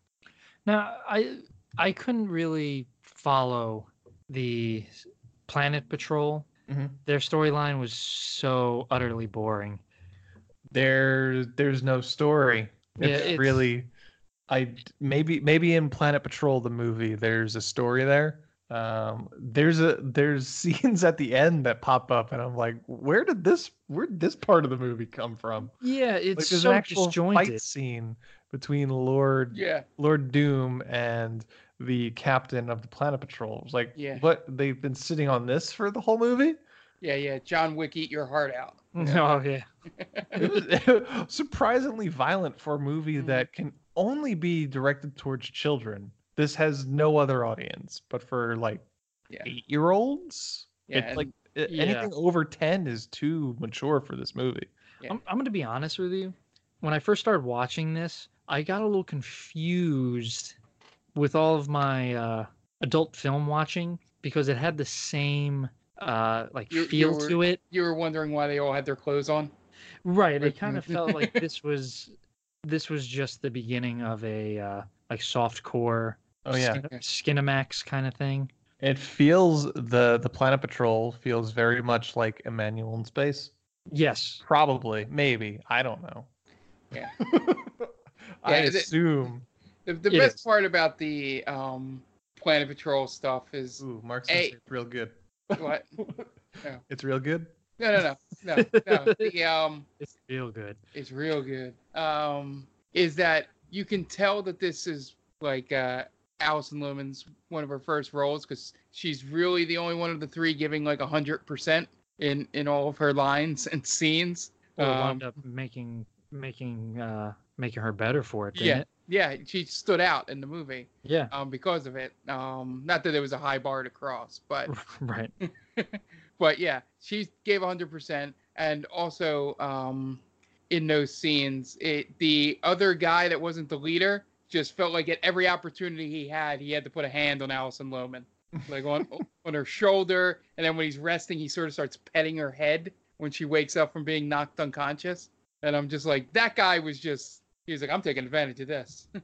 Now, I I couldn't really follow the Planet Patrol. Mhm. Their storyline was so utterly boring. there there's no story Yeah, it's, it's- really i maybe maybe in planet patrol the movie there's a story there um there's a there's [LAUGHS] scenes at the end that pop up and i'm like where did this where did this part of the movie come from Yeah, like it's there's so an actual disjointed. fight scene between lord Yeah, lord doom and the captain of the planet patrol it was like Yeah. what they've been sitting on this for the whole movie yeah, yeah. John Wick, eat your heart out. [LAUGHS] Oh yeah. [LAUGHS] it was surprisingly violent for a movie Mhm. that can only be directed towards children. This has no other audience, but for like Yeah. eight year olds, Yeah, it's like and- a- Yeah. anything over 10 is too mature for this movie. Yeah. I'm, I'm going to be honest with you. When I first started watching this, I got a little confused with all of my uh, adult film watching because it had the same uh, like You- you feel were- to it. You were wondering why they all had their clothes on. Right. It kind of [LAUGHS] felt like this was this was just the beginning of a uh, like soft core Oh, yeah. skin- Skinamax kind of thing. It feels the the Planet Patrol feels very much like Emmanuelle in space. Yes. Probably, maybe. I don't know. Yeah. [LAUGHS] I Yeah, the- assume. The, the It best is. part about the um, Planet Patrol stuff is Ooh, Mark's Hey. it's real good. what? [LAUGHS] It's real good. No, no, no, no, no. [LAUGHS] The um, It's real good. it's real good. Um, is that you can tell that this is like uh, Alison Lohman's one of her first roles because she's really the only one of the three giving like a hundred percent in in all of her lines and scenes. Well, it Um, wound up making making uh making her better for it, didn't yeah, it? Yeah, she stood out in the movie Yeah. um, because of it. Um, not that there was a high bar to cross, but [LAUGHS] right. [LAUGHS] but yeah, she gave 100%. And also, um, in those scenes, it the other guy that wasn't the leader just felt like at every opportunity he had, he had to put a hand on Alison Lohman, like on [LAUGHS] on her shoulder. And then when he's resting, he sort of starts petting her head when she wakes up from being knocked unconscious. And I'm just like, that guy was just, he was like, I'm taking advantage of this. [LAUGHS]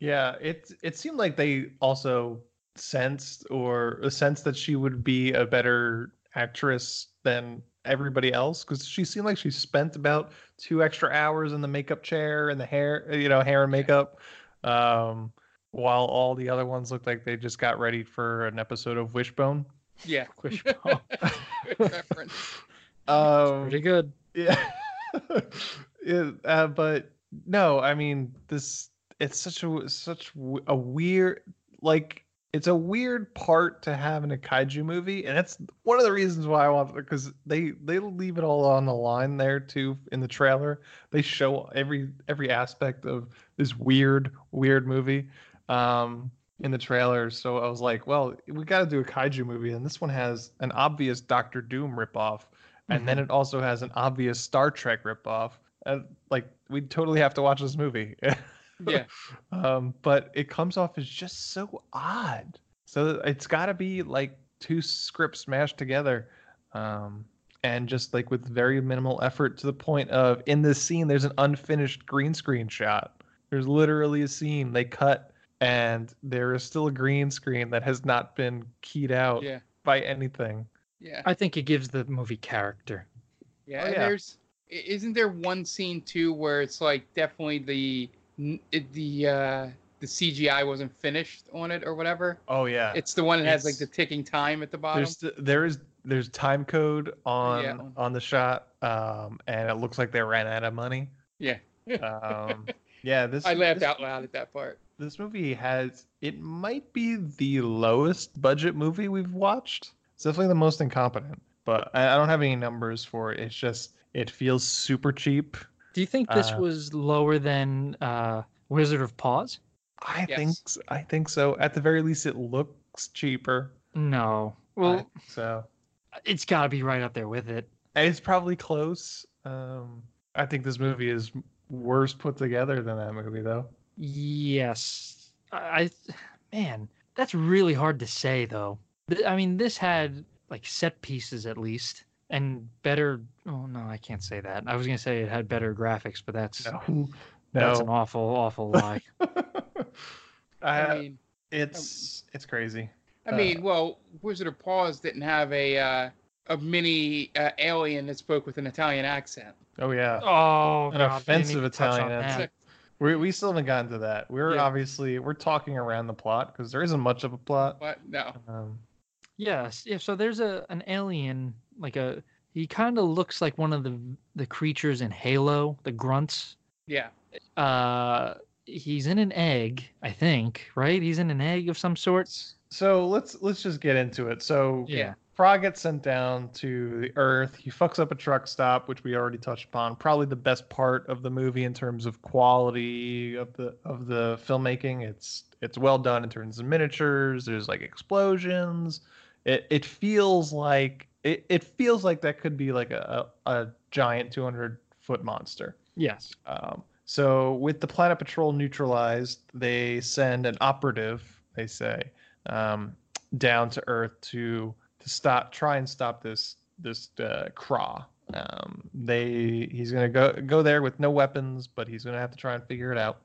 Yeah, it it seemed like they also sensed or a sense that she would be a better actress than everybody else because she seemed like she spent about two extra hours in the makeup chair and the hair, you know, hair and makeup, um, while all the other ones looked like they just got ready for an episode of Wishbone. yeah. [LAUGHS] Wishbone. [LAUGHS] Good reference. Um, Pretty good. yeah, yeah uh, but no i mean this it's such a such a weird like it's a weird part to have in a kaiju movie and that's one of the reasons why i want because they they leave it all on the line there too in the trailer. They show every every aspect of this weird weird movie um in the trailer. So i was like well we got to do a kaiju movie and this one has an obvious dr doom ripoff and then it also has an obvious Star Trek ripoff. And like we totally have to watch this movie. [LAUGHS] Yeah. um, but it comes off as just so odd. So it's got to be like two scripts mashed together. Um, and just like with very minimal effort to the point of in this scene there's an unfinished green screen shot. There's literally a scene they cut and there is still a green screen that has not been keyed out Yeah. by anything. Yeah. I think it gives the movie character. Yeah, Oh, yeah. there's i- isn't there one scene too where it's like definitely the the uh the CGI wasn't finished on it or whatever. Oh yeah. It's the one that has like the ticking time at the bottom. There's th- there is there's time code on Yeah. on the shot, um, and it looks like they ran out of money. Yeah. Um, [LAUGHS] yeah, this I laughed this, out loud at that part. This movie has it might be the lowest budget movie we've watched. It's definitely the most incompetent, but I, I don't have any numbers for it. It's just it feels super cheap. Do you think this Uh, was lower than uh, Wizard of Paws? I Yes. think s- I think so. At the very least, it looks cheaper. No. Well, so it's got to be right up there with it. It's probably close. Um, I think this movie is worse put together than that movie, though. Yes. I, I man, that's really hard to say though. I mean, this had like set pieces at least and better oh no, I can't say that. I was going to say it had better graphics, but that's No, that's an awful awful lie. [LAUGHS] I, I mean, it's it's crazy. I uh, mean, well, Wizard of Paws didn't have a uh, a mini uh, alien that spoke with an Italian accent. Oh yeah, oh, an God, offensive Italian accent. We we still haven't gotten to that. We're Yeah. obviously we're talking around the plot because there isn't much of a plot. But no, Um, Yes, yeah. So there's a an alien, like a he kind of looks like one of the the creatures in Halo, the grunts. yeah, Uh, he's in an egg, I think, right? He's in an egg of some sort. so let's let's just get into it. So Yeah. Frog gets sent down to the Earth. He fucks up a truck stop, which we already touched upon. Probably the best part of the movie in terms of quality of the of the filmmaking. It's it's well done in terms of miniatures. There's like explosions. It it feels like it, it feels like that could be like a, a, giant 200 foot monster. Yes. Um, so with the Planet Patrol neutralized, they send an operative, they say, um, down to Earth to to stop, try and stop this this uh, Kraa. Um, they he's gonna go go there with no weapons, but he's gonna have to try and figure it out.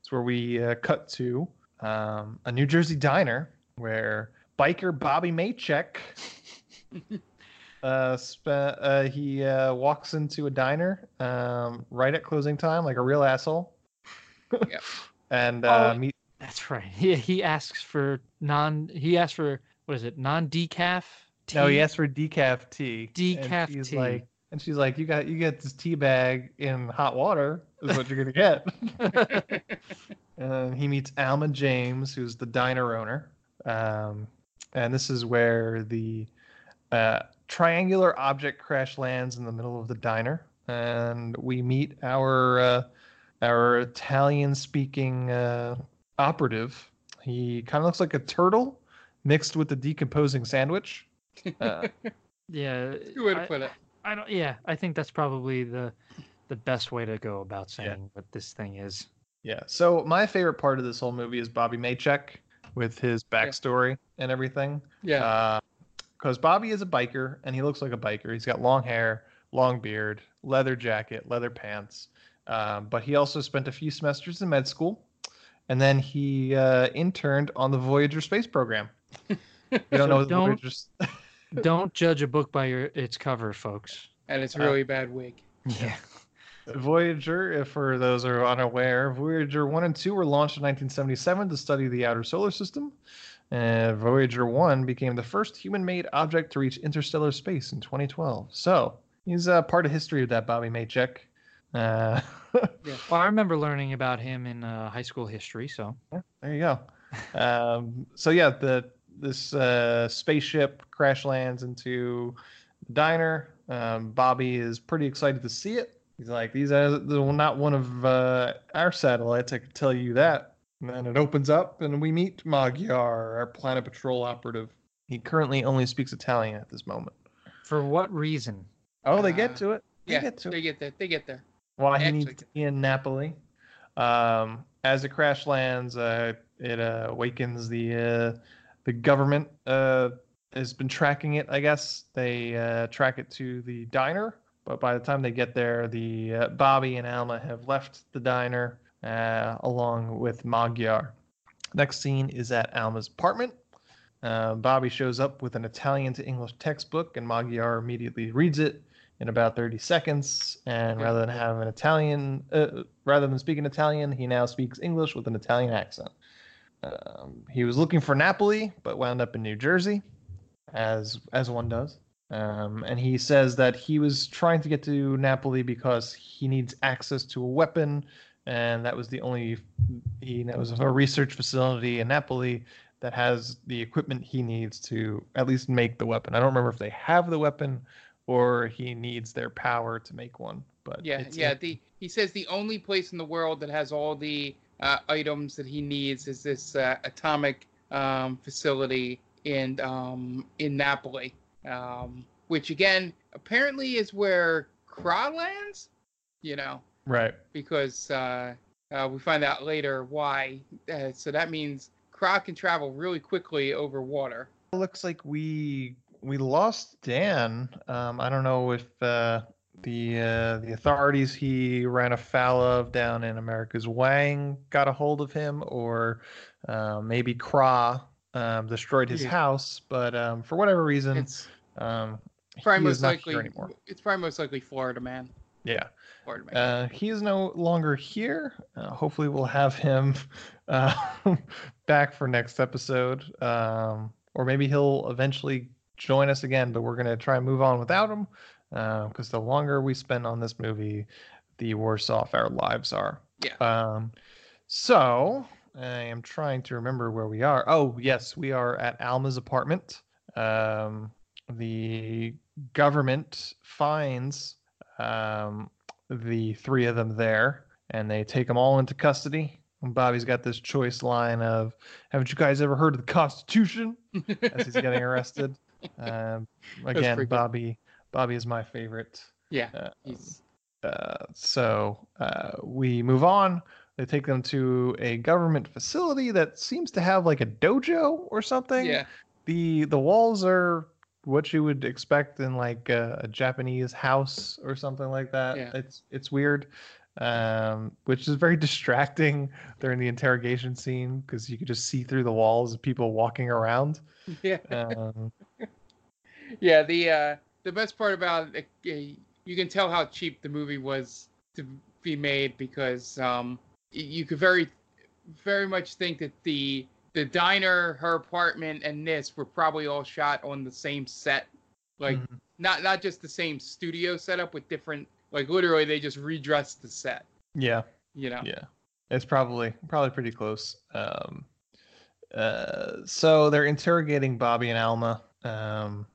It's where we uh, cut to um, a New Jersey diner where biker Bobby Maycheck uh, spe- uh he uh, walks into a diner um, right at closing time like a real asshole. Yep. [LAUGHS] and uh, Oh, meet That's right. He he asks for non. He asks for what is it? Non decaf. no, he asked for decaf tea. Decaf and she's tea. Like, and she's like, "You got you get this tea bag in hot water is what you're gonna get." [LAUGHS] and he meets Alma James, who's the diner owner. Um, and this is where the uh, triangular object crash lands in the middle of the diner, and we meet our uh, our Italian-speaking uh, operative. He kind of looks like a turtle mixed with a decomposing sandwich. Uh, [LAUGHS] Yeah. good way to I- put it. I don't. Yeah, I think that's probably the the best way to go about saying Yeah. what this thing is. Yeah. So my favorite part of this whole movie is Bobby Maycheck with his backstory and everything. Yeah, Because Bobby is a biker and he looks like a biker. He's got long hair, long beard, leather jacket, leather pants. Um, but he also spent a few semesters in med school, and then he uh, interned on the Voyager space program. [LAUGHS] You don't So know the don't- Voyager's. [LAUGHS] don't judge a book by your its cover, folks. and it's uh, really bad wig. Yeah. Voyager, if for those who are unaware, Voyager 1 and 2 were launched in 1977 to study the outer solar system. Voyager 1 became the first human made object to reach interstellar space in 2012. So he's uh, part of history of that Bobby Maycheck. Uh, [LAUGHS] Well, I remember learning about him in uh, high school history. So there you go. Um, so yeah, the this uh, spaceship crash lands into the diner. Um, Bobby is pretty excited to see it. He's like, "These are not one of uh, our satellites. I can tell you that." And then it opens up, and we meet Magyar, our Planet Patrol operative. He currently only speaks Italian at this moment. for what reason? Oh, they get Uh, to it. They Yeah, get to it. they get there. They get there. Why he needs to be in Napoli. Um, as the crash lands, uh, it uh, awakens the uh, the government uh, has been tracking it. I guess they uh, track it to the diner, but by the time they get there, the uh, Bobby and Alma have left the diner uh, along with Magyar. Next scene is at Alma's apartment. Uh, Bobby shows up with an Italian to English textbook, and Magyar immediately reads it in about 30 seconds. And rather than have an Italian, uh, rather than speaking Italian, he now speaks English with an Italian accent. Um, he was looking for Napoli, but wound up in New Jersey, as as one does. Um, and he says that he was trying to get to Napoli because he needs access to a weapon, and that was the only he that was a research facility in Napoli that has the equipment he needs to at least make the weapon. I don't remember if they have the weapon or he needs their power to make one. But yeah, yeah. The he says the only place in the world that has all the uh, items that he needs is this uh, atomic um, facility in um, in Napoli, um, which again apparently is where Kraa lands. You know, right? Because uh, uh we find out later why. Uh, so that means Kraa can travel really quickly over water. It looks like we we lost Dan. Um, I don't know if uh, the uh, the authorities he ran afoul of down in America's Wang got a hold of him, or uh, maybe Kraa um, destroyed his yeah. house. But um, for whatever reason, it's um, probably most likely it's probably most likely Florida man. Yeah. Florida man. Uh, he is no longer here. Uh, hopefully, we'll have him [LAUGHS] uh, [LAUGHS] back for next episode, um, or maybe he'll eventually join us again. But we're gonna try and move on without him because uh, the longer we spend on this movie, the worse off our lives are. Yeah. Um, so I am trying to remember where we are. Oh, yes, we are at Alma's apartment. Um, the government finds um, the three of them there, and they take them all into custody. And Bobby's got this choice line of, "Haven't you guys ever heard of the Constitution?" As he's getting [LAUGHS] arrested. Um, [LAUGHS] again, Bobby Bobby is my favorite. Yeah. Uh, uh, so uh, we move on. They take them to a government facility that seems to have like a dojo or something. Yeah. The the walls are what you would expect in like a, a Japanese house or something like that. Yeah. It's it's weird. Um, which is very [LAUGHS] distracting during the interrogation scene because you could just see through the walls of people walking around. [LAUGHS] Yeah. Um, yeah, the uh the best part about it, uh, you can tell how cheap the movie was to be made because um, you could very, very much think that the the diner, her apartment, and this were probably all shot on the same set, like mm-hmm. not not just the same studio setup with different, like literally they just redressed the set. Yeah. You know. Yeah. It's probably probably pretty close. Um, uh, so they're interrogating Bobby and Alma. Um,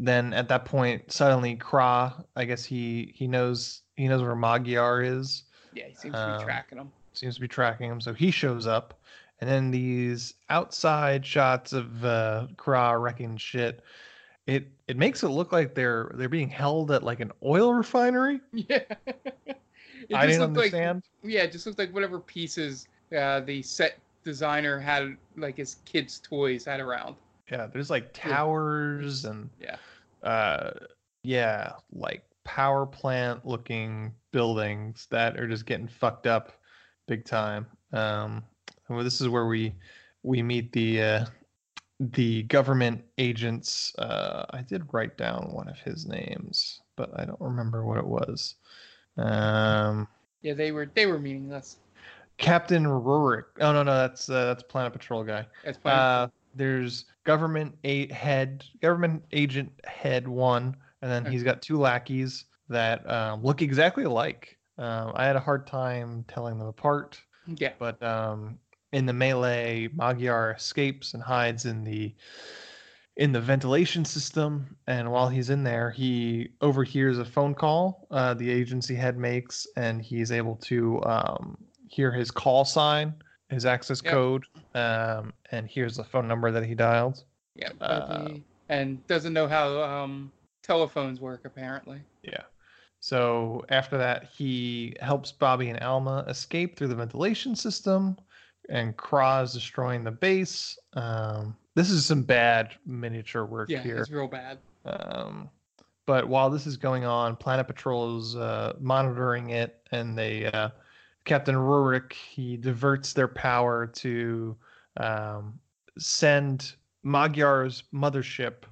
then at that point, suddenly Kraa, I guess he he knows he knows where Magyar is. Yeah, he seems to be um, tracking him. Seems to be tracking him, so he shows up, and then these outside shots of uh, Kraa wrecking shit. It it makes it look like they're they're being held at like an oil refinery. [LAUGHS] Yeah. I didn't understand. Like, yeah, it just looked like whatever pieces uh, the set designer had, like his kids' toys, had around. Yeah, there's like towers and yeah, uh, yeah, like power plant looking buildings that are just getting fucked up big time. Um, well, this is where we we meet the uh, the government agents. Uh, I did write down one of his names, but I don't remember what it was. Um, yeah, they were they were meaningless. Captain Rurik. Oh no, no, that's uh, that's Planet Patrol guy. That's Planet. Uh, there's government eight head, government agent head one, and then he's got two lackeys that um, look exactly alike. Um, I had a hard time telling them apart. Yeah. But um, in the melee, Magyar escapes and hides in the in the ventilation system. And while he's in there, he overhears a phone call uh, the agency head makes, and he's able to um, hear his call sign his access yep. code, um, and here's the phone number that he dialed. Yeah, uh, and doesn't know how um, telephones work apparently. Yeah. So after that, he helps Bobby and Alma escape through the ventilation system, and Kraa is destroying the base. Um, this is some bad miniature work Yeah, here. it's real bad. Um, but while this is going on, Planet Patrol is uh, monitoring it, and they uh, Captain Rurik he diverts their power to um, send Magyar's mothership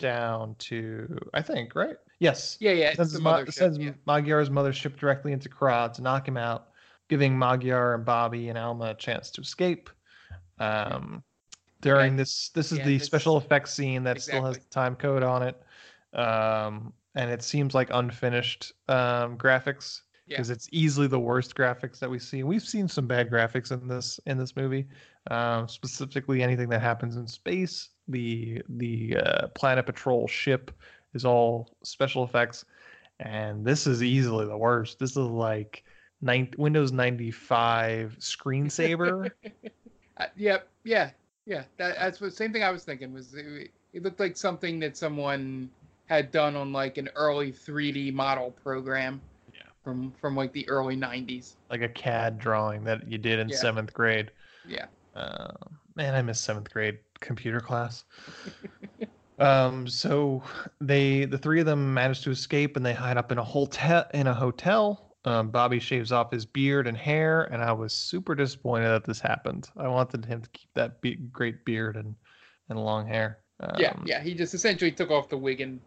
down to I think right. Yes. Yeah, yeah, Sends, the Ma- mothership, sends yeah. Magyar's mothership directly into Kraa to knock him out, giving Magyar and Bobby and Alma a chance to escape. Um, during this, this is yeah, the special effects scene that still has the time code on it, um, and it seems like unfinished um, graphics because Yeah. it's easily the worst graphics that we see. We've seen some bad graphics in this in this movie, um, specifically anything that happens in space. The the uh, Planet Patrol ship is all special effects, and this is easily the worst. This is like nine, Windows 95 screensaver. [LAUGHS] Uh, yep, yeah, yeah. That, that's the same thing I was thinking. Was it, it looked like something that someone had done on like an early 3D model program. From from like the early 90s. like a CAD drawing that you did in Yeah. seventh grade. Yeah. Uh, man, I miss seventh grade computer class. [LAUGHS] um, so they, the three of them, manage to escape, and they hide up in a hotel. In a hotel, um, Bobby shaves off his beard and hair, and I was super disappointed that this happened. I wanted him to keep that be- great beard and and long hair. Um, yeah, yeah. He just essentially took off the wig and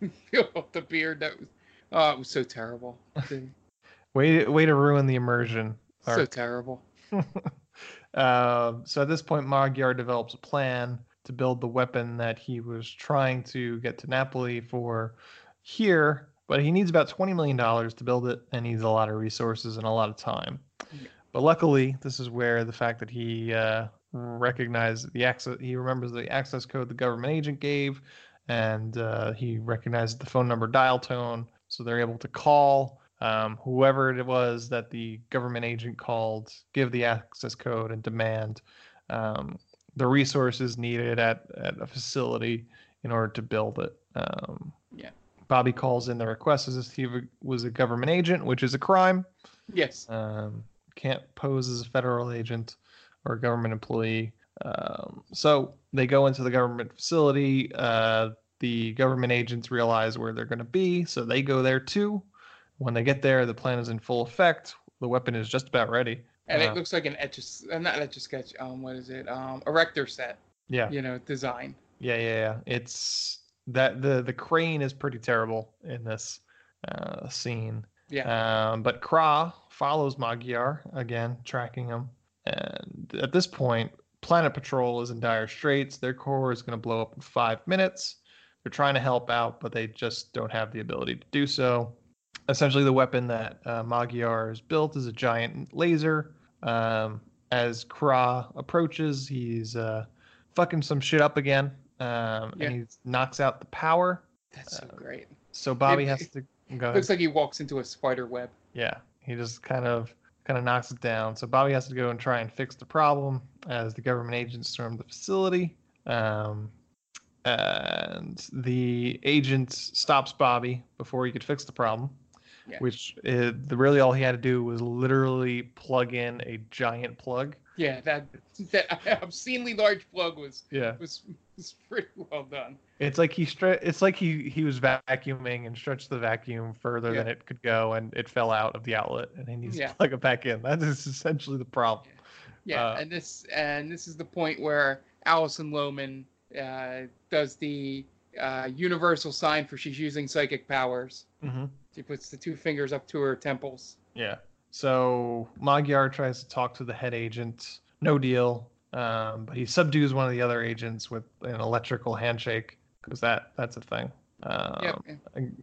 [LAUGHS] peeled off the beard. That was, oh, it was so terrible. [LAUGHS] Way way to ruin the immersion. so terrible. [LAUGHS] Um, so at this point, Magyar develops a plan to build the weapon that he was trying to get to Napoli for here, but he needs about $20 million to build it and needs a lot of resources and a lot of time. But luckily, this is where the fact that he uh, recognized the access, he remembers the access code the government agent gave, and uh, he recognized the phone number dial tone. So they're able to call um, whoever it was that the government agent called, give the access code, and demand um, the resources needed at, at a facility in order to build it. Um. Bobby calls in the request as if he was a government agent, which is a crime. Yes. Um, can't pose as a federal agent or a government employee. Um, so they go into the government facility. Uh, the government agents realize where they're going to be, so they go there too. When they get there, the plan is in full effect. The weapon is just about ready. And Uh, it looks like an etch uh, not etch a sketch. Um, what is it? Um, erector set. Yeah. You know, design. Yeah, yeah, yeah. It's that the the crane is pretty terrible in this uh, scene. Yeah. Um, but Kraa follows Magyar again, tracking him. And at this point, Planet Patrol is in dire straits. Their core is going to blow up in five minutes. They're trying to help out, but they just don't have the ability to do so. Essentially, the weapon that uh, Magyar has built is a giant laser. Um, as Kraa approaches, he's uh, fucking some shit up again, um, Yeah. and he knocks out the power. That's so great. So Bobby It- has to go. [LAUGHS] ahead. Looks like he walks into a spider web. Yeah, he just kind of kind of knocks it down. So Bobby has to go and try and fix the problem as the government agents storm the facility. Um, and the agent stops Bobby before he could fix the problem. Yeah. Which uh, the really all he had to do was literally plug in a giant plug. Yeah, that that [LAUGHS] obscenely large plug was Yeah. was was pretty well done. It's like he stre- It's like he he was vacuuming and stretched the vacuum further than it could go, and it fell out of the outlet, and he needs Yeah. to plug it back in. That is essentially the problem. Yeah, Uh, and this and this is the point where Alison Lohman uh, does the uh, universal sign for she's using psychic powers. Mm-hmm. She puts the two fingers up to her temples. Yeah. So Magyar tries to talk to the head agent. No deal. Um, but he subdues one of the other agents with an electrical handshake because that that's a thing. Um, Yep.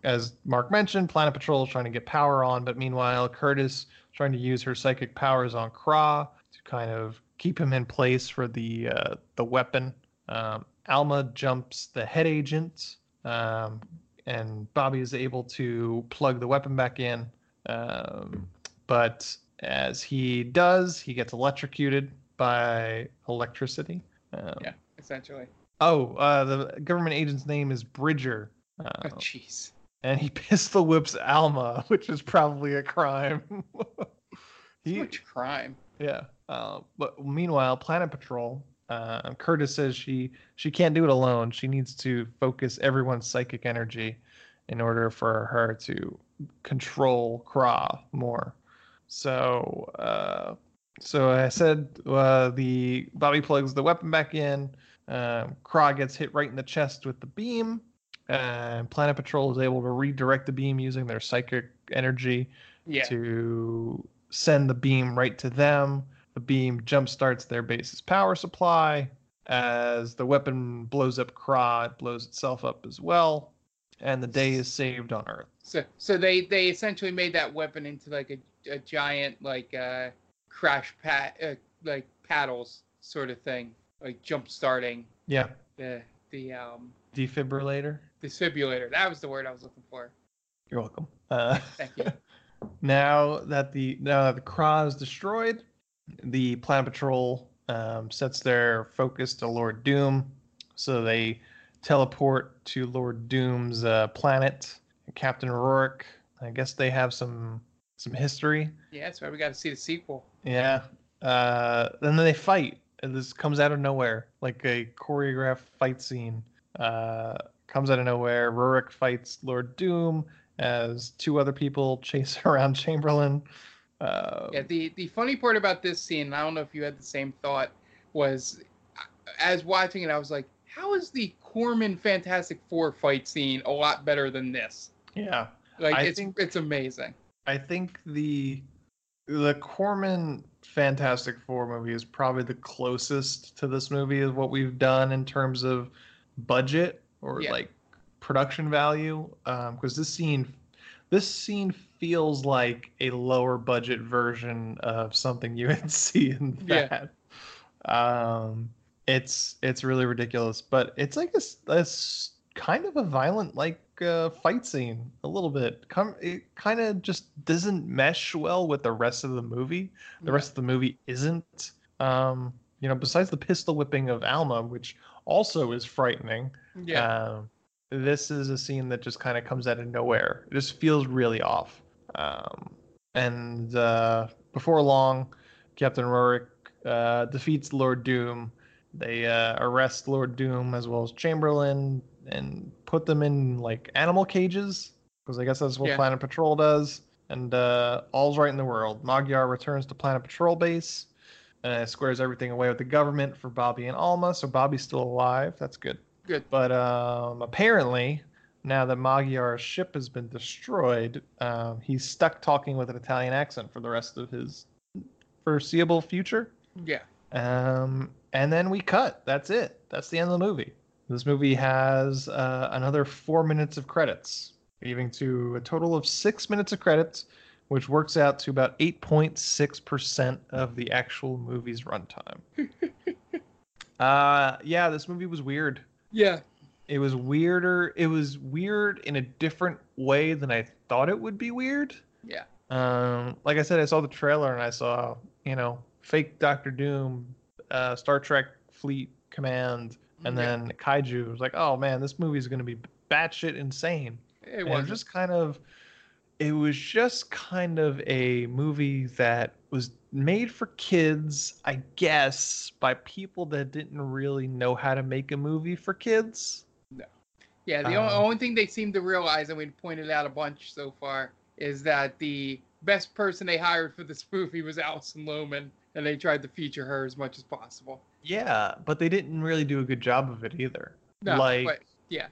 As Mark mentioned, Planet Patrol is trying to get power on, but meanwhile, Curtis is trying to use her psychic powers on Kraa to kind of keep him in place for the uh, the weapon. Um, Alma jumps the head agent, um, and Bobby is able to plug the weapon back in. Um, but as he does, he gets electrocuted by electricity. Um, Yeah, essentially. Oh, uh, the government agent's name is Bridger. Oh, Uh, jeez. and he [LAUGHS] pistol whips Alma, which is probably a crime. [LAUGHS] So much crime. Yeah. Uh, but meanwhile, Planet Patrol Uh, Curtis says she she can't do it alone. She needs to focus everyone's psychic energy in order for her to control Kraa more. So uh, so I said uh, the Bobby plugs the weapon back in. Kraa gets hit right in the chest with the beam. And Planet Patrol is able to redirect the beam using their psychic energy Yeah. to send the beam right to them. The beam jumpstarts their base's power supply. As the weapon blows up Kraa, it blows itself up as well. And the day is saved on Earth. So so they they essentially made that weapon into like a, a giant like uh crash pad uh, like paddles sort of thing, like jump starting Yeah. the the um Defibrillator. defibrillator. That was the word I was looking for. You're welcome. Uh, Thank you. [LAUGHS] now that the now that the Kraa is destroyed, the Planet Patrol um, sets their focus to Lord Doom. So they teleport to Lord Doom's uh, planet, Captain Rourke. I guess they have some some history. Yeah, that's why we got to see the sequel. Yeah. Uh, and then they fight. And this comes out of nowhere, like a choreographed fight scene. Uh, comes out of nowhere. Rurik fights Lord Doom as two other people [LAUGHS] chase [LAUGHS] around Chamberlain. Uh, Yeah, the the funny part about this scene, I don't know if you had the same thought, was uh, as watching it, I was like, how is the Corman Fantastic Four fight scene a lot better than this? yeah. Like I it's think- it's amazing. I think the the Corman Fantastic Four movie is probably the closest to this movie of what we've done in terms of budget or Yeah. like production value. Because this scene, this scene feels like a lower budget version of something you would [LAUGHS] see in Yeah. that. Um, it's it's really ridiculous, but it's like a, a kind of a violent like uh, fight scene a little bit. Come, it kind of just doesn't mesh well with the rest of the movie. The rest of the movie isn't. Um, you know, besides the pistol whipping of Alma, which also is frightening. Yeah. Um, this is a scene that just kind of comes out of nowhere. It just feels really off. Um, and uh, before long, Captain Rorik uh, defeats Lord Doom. They uh, arrest Lord Doom as well as Chamberlain and put them in like animal cages because I guess that's what Yeah. Planet Patrol does. And uh, all's right in the world. Magyar returns to Planet Patrol base. Uh, squares everything away with the government for Bobby and Alma. So Bobby's still alive. That's good. Good. But um, apparently, now that Magyar's ship has been destroyed, um, he's stuck talking with an Italian accent for the rest of his foreseeable future. Yeah. Um, and then we cut. That's it. That's the end of the movie. This movie has uh, another four minutes of credits, leaving to a total of six minutes of credits, which works out to about 8.6% of the actual movie's runtime. [LAUGHS] uh, yeah, this movie was weird. Yeah. It was weirder. It was weird in a different way than I thought it would be weird. Yeah. Um, like I said, I saw the trailer and I saw, you know, fake Doctor Doom, uh, Star Trek Fleet Command, and Yeah. then Kaiju. Was like, oh man, this movie is gonna be batshit insane. It was just kind of, it was just kind of a movie that was made for kids, I guess, by people that didn't really know how to make a movie for kids. No. Yeah, the Um, only thing they seem to realize, and we pointed out a bunch so far, is that the best person they hired for this [LAUGHS] movie was Alison Lohman, and they tried to feature her as much as possible. Yeah, but they didn't really do a good job of it either. No, like, but yeah,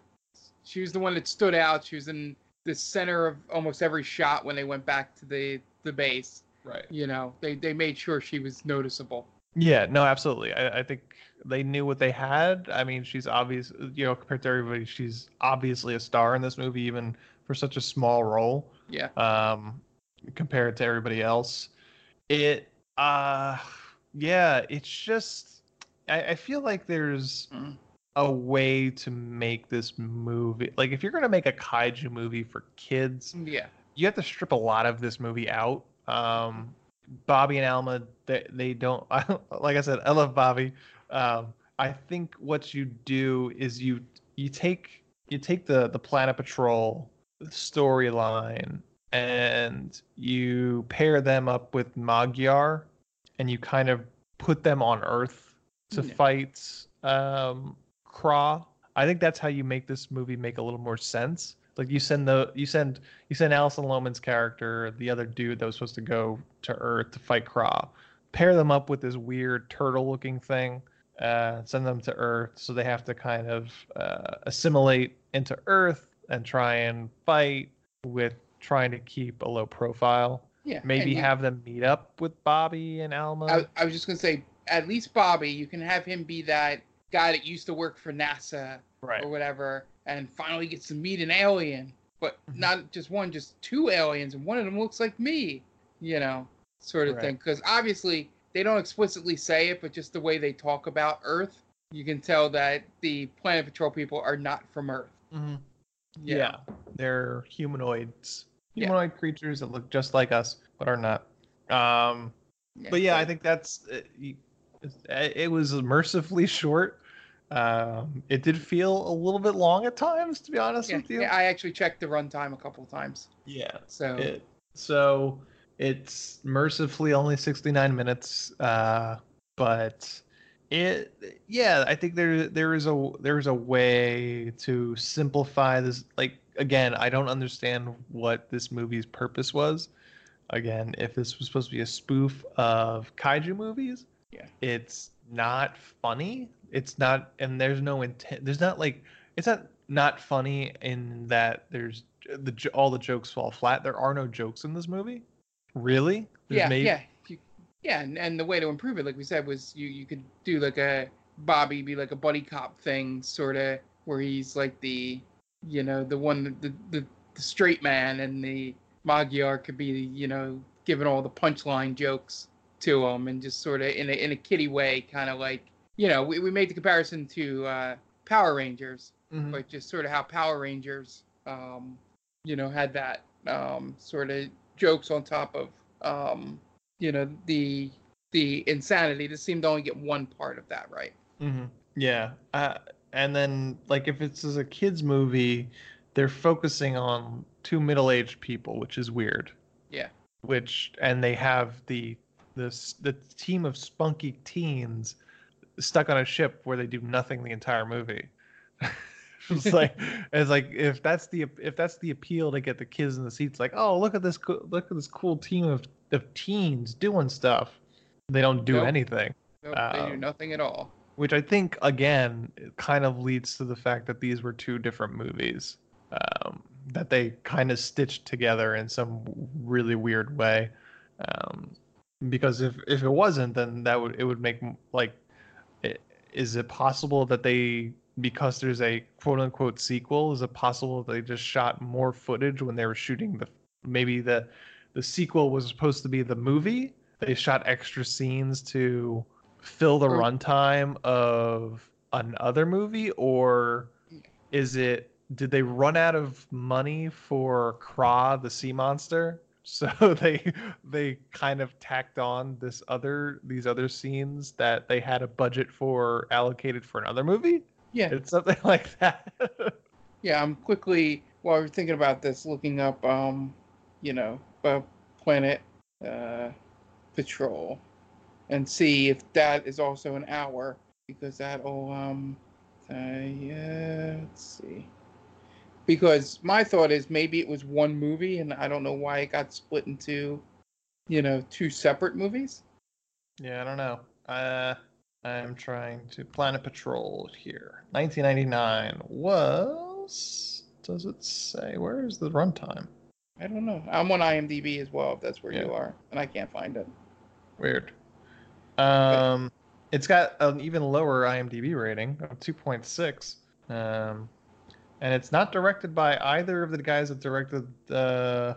she was the one that stood out. She was in the center of almost every shot when they went back to the the base. right. You know, they they made sure she was noticeable. Yeah, no, absolutely. I, I think they knew what they had. I mean, she's obvious, you know, compared to everybody, she's obviously a star in this movie, even for such a small role. Yeah. Um, compared to everybody else, it, uh, yeah, it's just, I, I feel like there's Mhm. a way to make this movie. Like, if you're gonna make a kaiju movie for kids, Yeah. you have to strip a lot of this movie out. Um, Bobby and Alma, they, they don't. [LAUGHS] like I said, I love Bobby. Um, I think what you do is you you take you take the the Planet Patrol storyline and you pair them up with Magyar, and you kind of put them on Earth to Yeah. fight um Kraa. I think that's how you make this movie make a little more sense. Like you send the you send you send Alison Lohman's character, the other dude that was supposed to go to Earth to fight Kraa, pair them up with this weird turtle looking thing, uh, send them to Earth, so they have to kind of uh, assimilate into Earth and try and fight with trying to keep a low profile. Yeah. Maybe you- have them meet up with Bobby and Alma. I, I was just gonna say, at least Bobby, you can have him be that guy that used to work for NASA right. or whatever, and finally gets to meet an alien, but Mhm. not just one, just two aliens, and one of them looks like me, you know, sort of Right. thing. Because obviously they don't explicitly say it, but just the way they talk about Earth, you can tell that the Planet Patrol people are not from Earth. Mhm. Yeah. Yeah. they're humanoids, Yeah. humanoid creatures that look just like us but are not. Um, but yeah, I think that's uh, y- it, it was mercifully short. Um, it did feel a little bit long at times, to be honest yeah, with you. yeah, I actually checked the runtime a couple of times. Yeah. So It, so it's mercifully only 69 minutes, uh, but it yeah, I think there there is a there is a way to simplify this. Like again, I don't understand what this movie's purpose was. Again, if this was supposed to be a spoof of kaiju movies, Yeah. it's not funny. It's not, and there's no intent. There's not like it's not not funny in that there's the all the jokes fall flat. There are no jokes in this movie. Really? There's yeah, maybe- yeah, you, yeah, and, and the way to improve it, like we said, was you you could do like a Bobby be like a buddy cop thing, sort of, where he's like the, you know, the one the the, the straight man, and the Magyar could be, you know, giving all the punchline jokes to him, and just sort of in a in a kiddie way, kind of like, you know, we, we made the comparison to uh, Power Rangers, Mhm. but just sort of how Power Rangers, um, you know, had that um, sort of jokes on top of, um, you know, the the insanity. This seemed to only get one part of that, right? Mm-hmm. Yeah. Uh, and then, like, if it's as a kids' movie, they're focusing on two middle-aged people, which is weird. Yeah. Which and they have the this the team of spunky teens stuck on a ship where they do nothing the entire movie. [LAUGHS] it's like [LAUGHS] it's like if that's the if that's the appeal to get the kids in the seats, like oh look at this co- look at this cool team of of teens doing stuff. They don't do Nope. anything Nope, they do Um, nothing at all. which I think again it kind of leads to the fact that these were two different movies um, that they kind of stitched together in some really weird way. Um, because if if it wasn't, then that would it would make like, is it possible that they because there's a quote unquote sequel, is it possible that they just shot more footage when they were shooting the maybe the the sequel was supposed to be the movie? They shot extra scenes to fill the mm. runtime of another movie? Or is it did they run out of money for Kraa the sea monster so [LAUGHS] they they kind of tacked on this other these other scenes that they had a budget for allocated for another movie Yeah, it's something [LAUGHS] like that yeah. I'm quickly while we're thinking about this, looking up, um, you know, uh, Planet uh, Patrol, and see if that is also an hour because that'll um, uh, yeah. Let's see. Because my thought is maybe it was one movie, and I don't know why it got split into, you know, two separate movies. yeah i don't know uh i'm trying to planet patrol here 1999 was does it say where is the runtime I don't know. I'm on IMDb as well. If that's where you are, and I can't find it. Weird. Um, it's got an even lower IMDb rating of 2.6. Um, and it's not directed by either of the guys that directed uh,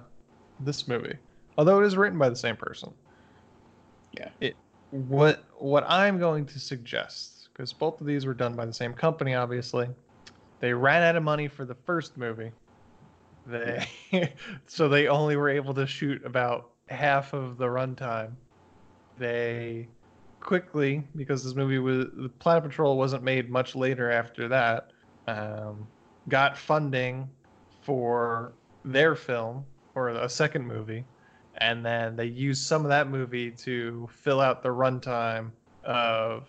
this movie, although it is written by the same person. Yeah. It what what I'm going to suggest because both of these were done by the same company, obviously. They ran out of money for the first movie. They [LAUGHS] so they only were able to shoot about half of the runtime. They quickly because this movie was the Planet Patrol wasn't made much later after that. Um, got funding for their film or a second movie, and then they used some of that movie to fill out the runtime of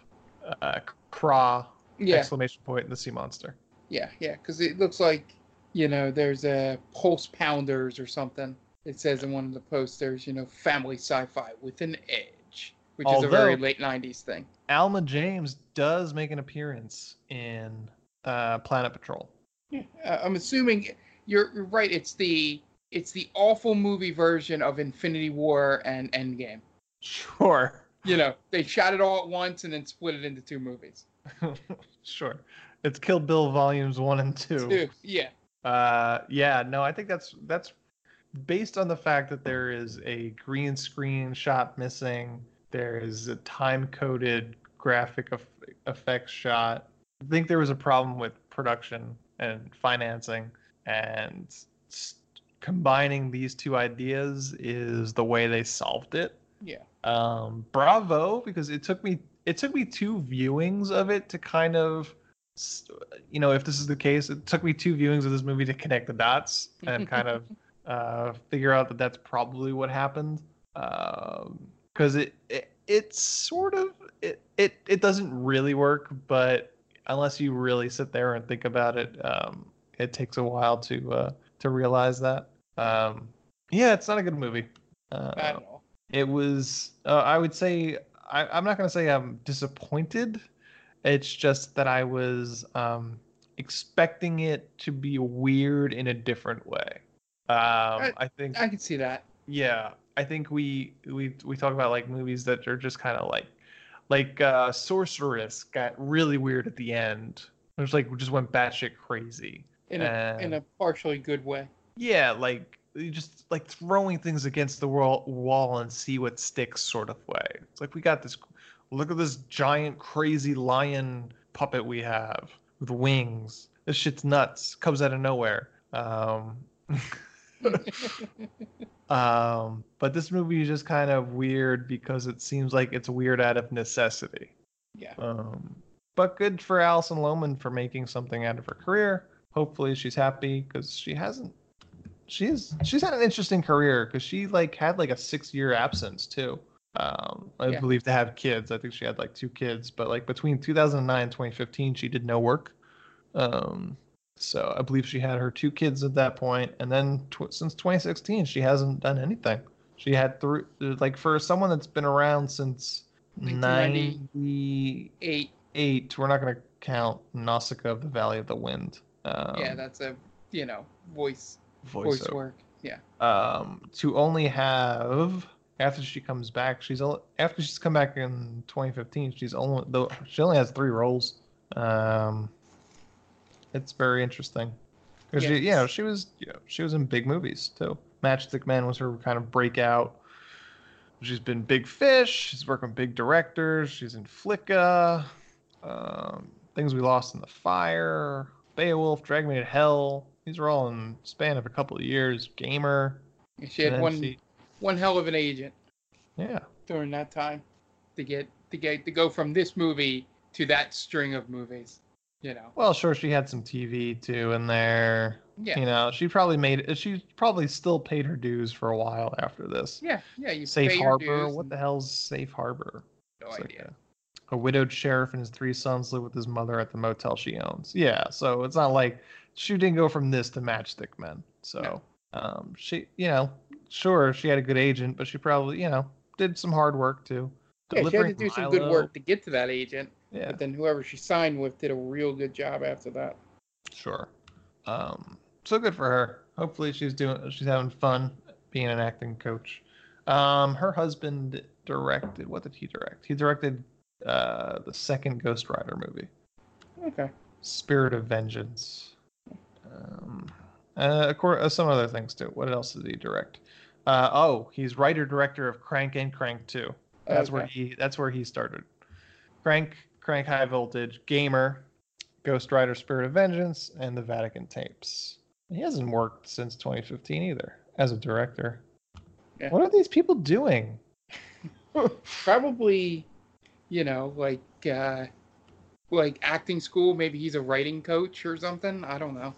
uh, Kraa Yeah. exclamation point and the sea monster. Yeah, yeah, because it looks like you know there's a pulse pounders or something. It says in one of the posters, you know, family sci-fi with an edge, which is a very late '90s thing. Alma James does make an appearance in uh, Planet Patrol. Yeah, uh, I'm assuming you're, you're right. It's the it's the awful movie version of Infinity War and Endgame. Sure. You know, they shot it all at once and then split it into two movies. [LAUGHS] sure. It's Kill Bill volumes one and two. Two, yeah. Uh, yeah, no, I think that's that's based on the fact that there is a green screen shot missing. There is a time coded graphic eff- effects shot. I think there was a problem with production and financing, and combining these two ideas is the way they solved it. Yeah. Um, bravo, because it took me it took me two viewings of it to kind of you know, if this is the case, it took me two viewings of this movie to connect the dots and [LAUGHS] kind of uh, figure out that that's probably what happened. Because it, it it's sort of it, it it doesn't really work, but unless you really sit there and think about it, um, it takes a while to uh, to realize that. Um, yeah, it's not a good movie. Uh, Not at all. it was uh, i would say I, i'm not going to say i'm disappointed it's just that i was um, expecting it to be weird in a different way um, i think I can see that. yeah i think we we we talk about like movies that are just kind of like like uh sorceress got really weird at the end it was like just went batshit crazy In a in a partially good way. yeah, like you just like throwing things against the wall, wall and see what sticks sort of way. It's like we got this. Look at this giant crazy lion puppet we have with wings. This shit's nuts. Comes out of nowhere. Um, [LAUGHS] [LAUGHS] um, but this movie is just kind of weird because it seems like it's weird out of necessity. Yeah. Um, but good for Alison Lohman for making something out of her career. Hopefully she's happy because she hasn't. She's she's had an interesting career because she like had like a six year absence too. Um, I Yeah. believe to have kids. I think she had like two kids, but like between 2009 and 2015, she did no work. Um, so I believe she had her two kids at that point, and then tw- since 2016, she hasn't done anything. She had three, like for someone that's been around since 1990. 98, Eight. we're not going to count Nausicaa of the Valley of the Wind. Um, yeah, that's a you know voice voice voiceover. work. Yeah. Um, to only have after she comes back, she's only after she's come back in 2015. She's only though she only has three roles. Um, it's very interesting because she, you know, she was, you know, she was in big movies too. Matchstick Man was her kind of breakout. She's been Big Fish. She's working with big directors. She's in Flicka. Um, Things We Lost in the Fire. Beowulf, Drag Me to Hell. These are all in span of a couple of years. Gamer. She had one she- one hell of an agent Yeah. during that time to get to get to go from this movie to that string of movies. You know. Well, sure, she had some TV too in there. Yeah. You know, she probably made she probably still paid her dues for a while after this. Yeah, yeah. You Safe Harbor. What and- the hell's Safe Harbor? No It's like idea. a, a widowed sheriff and his three sons live with his mother at the motel she owns. Yeah, so it's not like she didn't go from this to Matchstick Men. So, um, she, you know, sure she had a good agent, but she probably, you know, did some hard work too. Yeah, she had to do some good work to get to that agent. Yeah. But then whoever she signed with did a real good job after that. Sure. Um, so good for her. Hopefully she's doing she's having fun being an acting coach. Um, her husband directed what did he direct? He directed uh the second Ghost Rider movie, Okay. Spirit of Vengeance. Um, uh, of course, uh, some other things too. What else did he direct? Uh, oh, he's writer director of Crank and Crank 2. That's where he that's where he started. Crank, Crank High Voltage, Gamer, Ghost Rider Spirit of Vengeance, and the Vatican Tapes. He hasn't worked since 2015 either as a director. Yeah. What are these people doing? [LAUGHS] Probably, you know, like uh like acting school, maybe he's a writing coach or something. I don't know.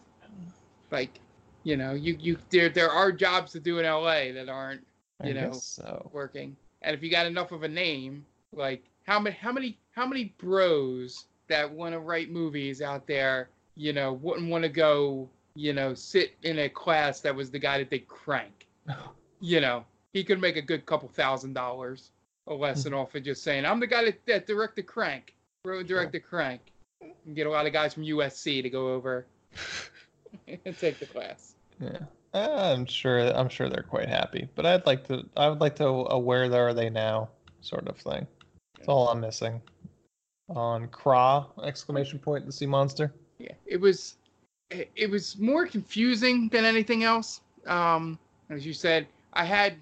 Like, you know, you you there there are jobs to do in LA that aren't, I you know, so. working. And if you got enough of a name, like how many how many how many bros that want to write movies out there, you know, wouldn't want to go, you know, sit in a class that was the guy that they crank. [LAUGHS] you know, he could make a good couple thousand dollars a lesson [LAUGHS] off of just saying, I'm the guy that, that directed Crank, wrote directed Crank. And get a lot of guys from USC to go over [LAUGHS] and take the class. Yeah. I'm sure. I'm sure they're quite happy, but I'd like to. I would like to. Uh, where are they now? Sort of thing. That's all I'm missing. On Kraa! Exclamation point. The sea monster. Yeah, it was. It, was more confusing than anything else. Um, as you said, I had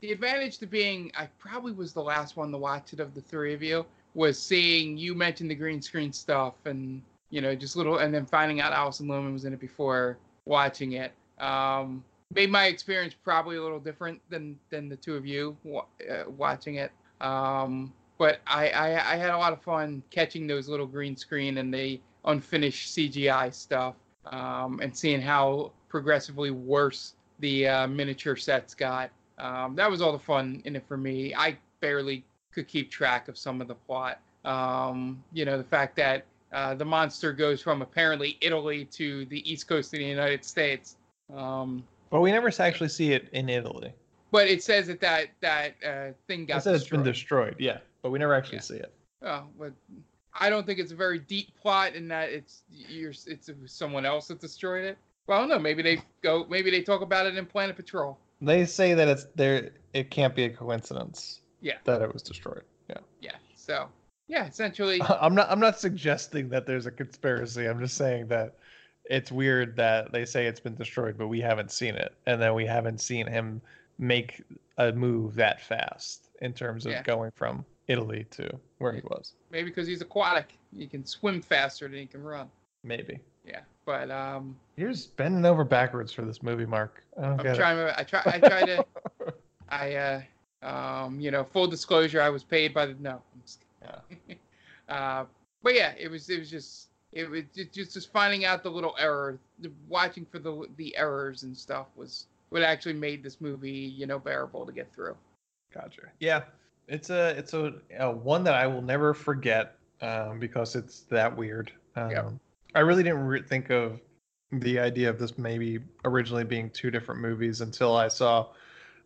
the advantage to being. I probably was the last one to watch it of the three of you. Was seeing you mention the green screen stuff and you know just little, and then finding out Alison Lohman was in it before watching it um, made my experience probably a little different than than the two of you uh, watching it. Um, but I, I, I had a lot of fun catching those little green screen and the unfinished CGI stuff, um, and seeing how progressively worse the uh, miniature sets got. Um, that was all the fun in it for me. I barely could keep track of some of the plot. Um, you know, the fact that uh, the monster goes from apparently Italy to the east coast of the United States um, but we never actually see it in Italy. But it says that that that uh, thing got. It says it's been destroyed. Yeah, but we never actually Yeah. see it. Oh, but I don't think it's a very deep plot in that it's you're it's someone else that destroyed it. Well, I don't know. Maybe they go. Maybe they talk about it in Planet Patrol. They say that it's there. It can't be a coincidence Yeah. that it was destroyed. Yeah. Yeah. So yeah, essentially. [LAUGHS] I'm not. I'm not suggesting that there's a conspiracy. I'm just saying that it's weird that they say it's been destroyed, but we haven't seen it, and then we haven't seen him make a move that fast in terms of Yeah. going from Italy to where he was. Maybe because he's aquatic, he can swim faster than he can run. Maybe. Yeah. But um, You're just bending over backwards for this movie, Mark. I get trying. it. I try. I try to. [LAUGHS] I uh, um, you know, full disclosure, I was paid by the no. I'm just kidding. [LAUGHS] uh, but yeah, it was. It was just. It was ju- just just finding out the little error, the, watching for the the errors and stuff was what actually made this movie, you know, bearable to get through. Gotcha. Yeah, it's a it's a, a one that I will never forget um, because it's that weird. Um, I really didn't re- think of the idea of this maybe originally being two different movies until I saw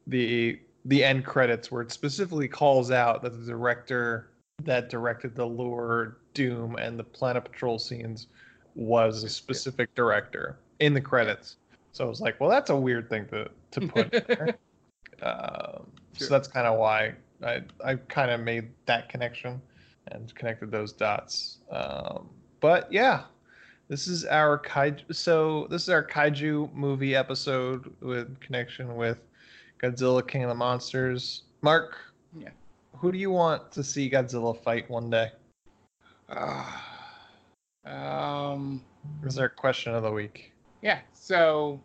the the end credits where it specifically calls out that the director that directed the Lure, Doom, and the Planet Patrol scenes was a specific director in the credits. So I was like, well, that's a weird thing to to put there. [LAUGHS] Um, Sure. So that's kind of why I I kind of made that connection and connected those dots. Um, but yeah, this is our kaiju. So this is our kaiju movie episode with connection with Godzilla King of the Monsters. Mark, Yeah. who do you want to see Godzilla fight one day? um. Is our question of the week? Yeah. So,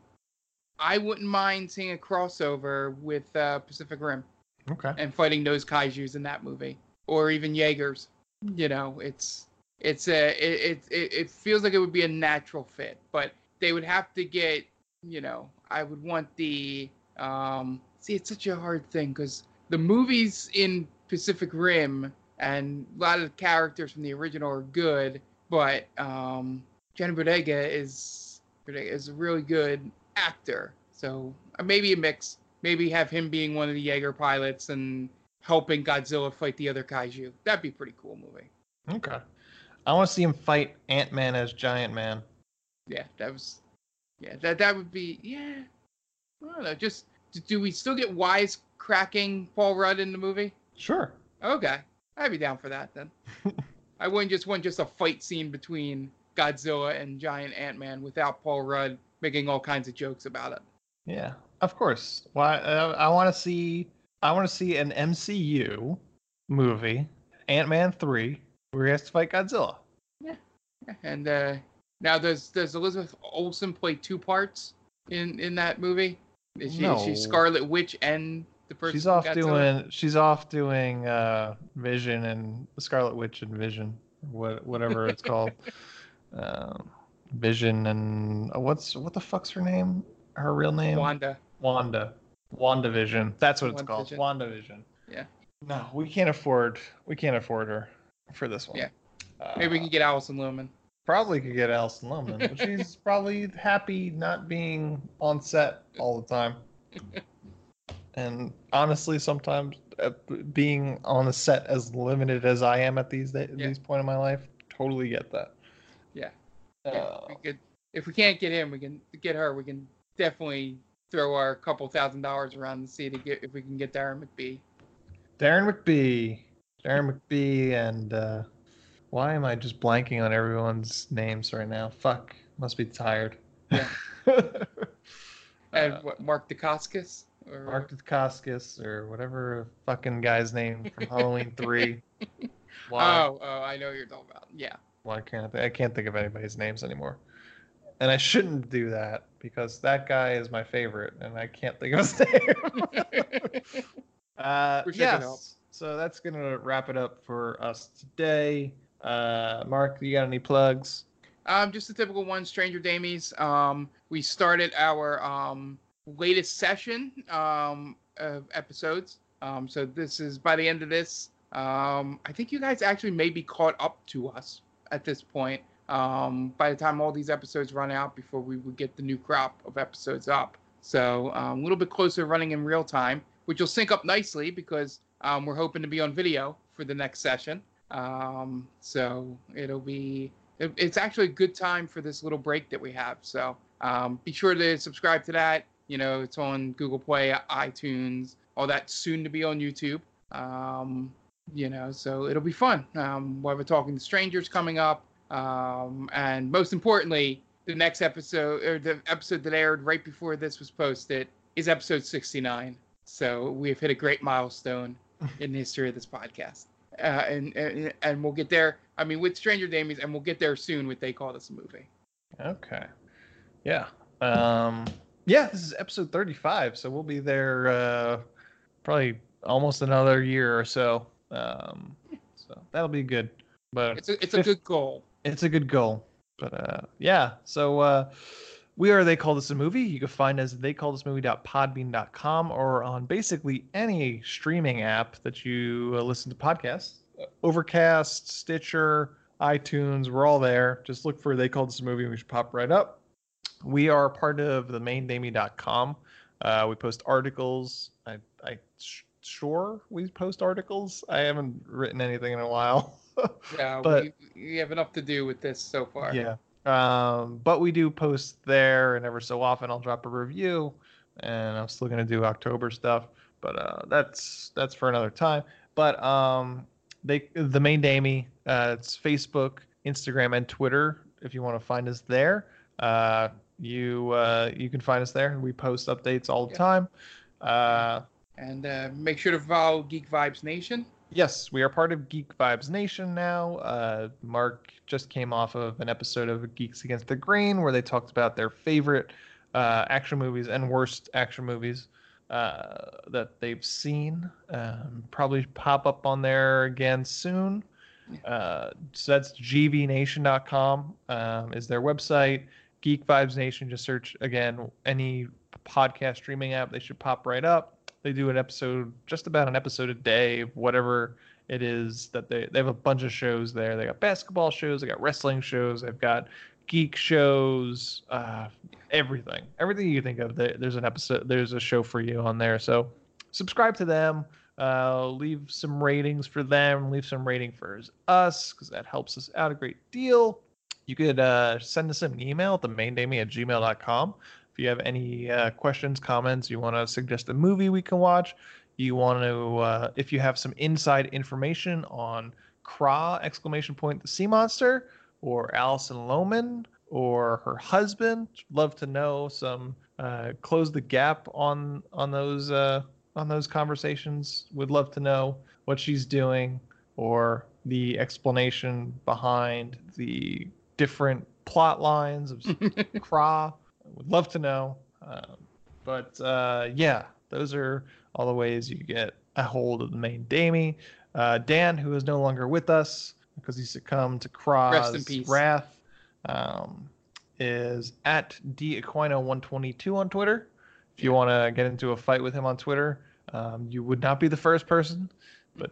I wouldn't mind seeing a crossover with uh, Pacific Rim. Okay. and fighting those kaiju's in that movie, or even Jaegers. You know, it's it's a it, it it feels like it would be a natural fit, but they would have to get you know I would want the um see it's such a hard thing because the movies in Pacific Rim and a lot of the characters from the original are good, but um John Boyega is is a really good actor, so uh, maybe a mix maybe have him being one of the Jaeger pilots and helping Godzilla fight the other kaiju. That'd be a pretty cool movie. Okay. I want to see him fight Ant Man as Giant Man. Yeah, that was yeah, that that would be yeah. I don't know, just do we still get wise cracking Paul Rudd in the movie? Sure. Okay. I'd be down for that then. [LAUGHS] I wouldn't just want just a fight scene between Godzilla and giant Ant Man without Paul Rudd making all kinds of jokes about it. Yeah, of course. Why? I, I want to see. I want to see an MCU movie, Ant Man three, where he has to fight Godzilla. Yeah. And uh, now does does Elizabeth Olsen play two parts in in that movie? Is she, is she Scarlet Witch and the person? She's off doing. She's off doing uh, Vision and Scarlet Witch and Vision, what whatever it's [LAUGHS] called. Um, Vision and uh, what's what the fuck's her name? Her real name? Wanda. Wanda. WandaVision. That's what it's called. WandaVision. WandaVision. Yeah. No, we can't afford we can't afford her for this one. Yeah. Maybe we can get Alison Lohman. Probably could get Alison Lohman, but [LAUGHS] she's probably happy not being on set all the time. [LAUGHS] And honestly, sometimes uh, being on a set as limited as I am at these Yeah. these point in my life, totally get that. Yeah. Uh, Yeah, we could, if we can't get him, we can get her. We can definitely throw our couple thousand dollars around and see to get if we can get Darren McBee. Darren McBee, Darren McBee, and uh, why am I just blanking on everyone's names right now? Fuck, must be tired. Yeah. [LAUGHS] And what Mark Dacascos? Or Uh, Mark Dacascos or whatever fucking guy's name from Halloween Three. [LAUGHS] Why? Oh, oh, I know what you're talking about. Yeah. Why can't I, I can't think of anybody's names anymore? And I shouldn't do that because that guy is my favorite, and I can't think of his [LAUGHS] name. [LAUGHS] uh, Wish I could help. yes. So that's gonna wrap it up for us today. Uh, Mark, you got any plugs? Um, just a typical one, Stranger Damies. Um, we started our um, latest session um, of episodes. Um, so this is by the end of this. Um, I think you guys actually may be caught up to us at this point. Um, by the time all these episodes run out, before we would get the new crop of episodes up. So um, a little bit closer, running in real time, which will sync up nicely because um, we're hoping to be on video for the next session. Um, so it'll be it- it's actually a good time for this little break that we have. So um, be sure to subscribe to that. You know, it's on Google Play, iTunes, all that soon to be on YouTube. Um, you know, so it'll be fun. Um, we'll have a Talking to Strangers coming up. Um, and most importantly, the next episode, or the episode that aired right before this was posted, is episode 69. So we've hit a great milestone [LAUGHS] in the history of this podcast. Uh, and, and and we'll get there. I mean, with Stranger Damies, and we'll get there soon with They Call This a Movie. Okay. Yeah. Um yeah, this is episode 35, so we'll be there uh probably almost another year or so. Um so that'll be good. But It's a it's a good goal. It's a good goal. But uh yeah, so uh we are they call this a movie. You can find us at they call this movie.podbean.com or on basically any streaming app that you uh, listen to podcasts. Overcast, Stitcher, iTunes, we're all there. Just look for they call this a movie we should pop right up. We are part of the maindamie.com. Uh, we post articles. I, I sh- sure we post articles. I haven't written anything in a while. [LAUGHS] [LAUGHS] Yeah, But- we, we have enough to do with this so far. Yeah. Um, but we do post there, and ever so often I'll drop a review, and I'm still gonna do October stuff, but uh, that's that's for another time. But um, they the main Damie, uh, it's Facebook, Instagram, and Twitter. If you want to find us there, uh, you uh, you can find us there. We post updates all the Yeah. time. Uh, And uh, make sure to follow Geek Vibes Nation. Yes, we are part of Geek Vibes Nation now. Uh, Mark just came off of an episode of Geeks Against the Grain where they talked about their favorite uh, action movies and worst action movies uh, that they've seen. Um, probably pop up on there again soon. Uh, so that's gvnation.com um, is their website. Geek Vibes Nation, just search again any podcast streaming app. They should pop right up. They do an episode, just about an episode a day, whatever it is that they they have a bunch of shows there. They got basketball shows, they got wrestling shows, they've got geek shows, uh, everything, everything you think of. There's an episode, there's a show for you on there. So subscribe to them. Uh, leave some ratings for them. Leave some rating for us because that helps us out a great deal. You could uh, send us an email at the maindamie at gmail.com. If you have any uh, questions, comments, you want to suggest a movie we can watch, you want to, uh, if you have some inside information on Kraa, exclamation point, the sea monster, or Alison Lohman, or her husband, love to know some, uh, close the gap on, on those, uh, on those conversations. Would love to know what she's doing or the explanation behind the different plot lines of [LAUGHS] Kraa. Would love to know. Um, but uh, yeah, those are all the ways you get a hold of the main Damie. Uh, Dan, who is no longer with us because he succumbed to Rest in Kraa's peace. wrath, um, is at DAquino122 on Twitter. If you want to get into a fight with him on Twitter, um, you would not be the first person but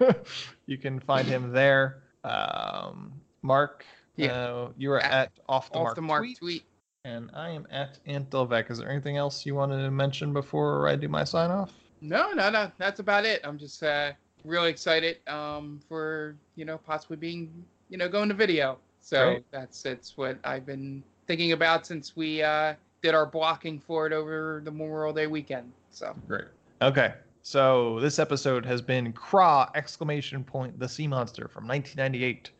[LAUGHS] you can find him there. Um, Mark, Yeah. uh, you are At- at, off the Off mark, the mark tweet, tweet. And I am at Antilvec. Is there anything else you wanted to mention before I do my sign off? No, no, no. That's about it. I'm just uh, really excited um, for you know possibly being you know going to video. So Great. that's that's what I've been thinking about since we uh, did our blocking for it over the Memorial Day weekend. So Great. Okay. So this episode has been Kraa exclamation point the sea monster from 1998,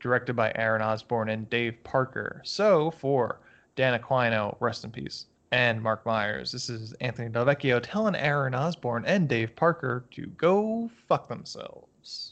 directed by Aaron Osborne and Dave Parker. So for Dan Aquino, rest in peace, and Mark Myers, this is Anthony Delvecchio telling Aaron Osborne and Dave Parker to go fuck themselves.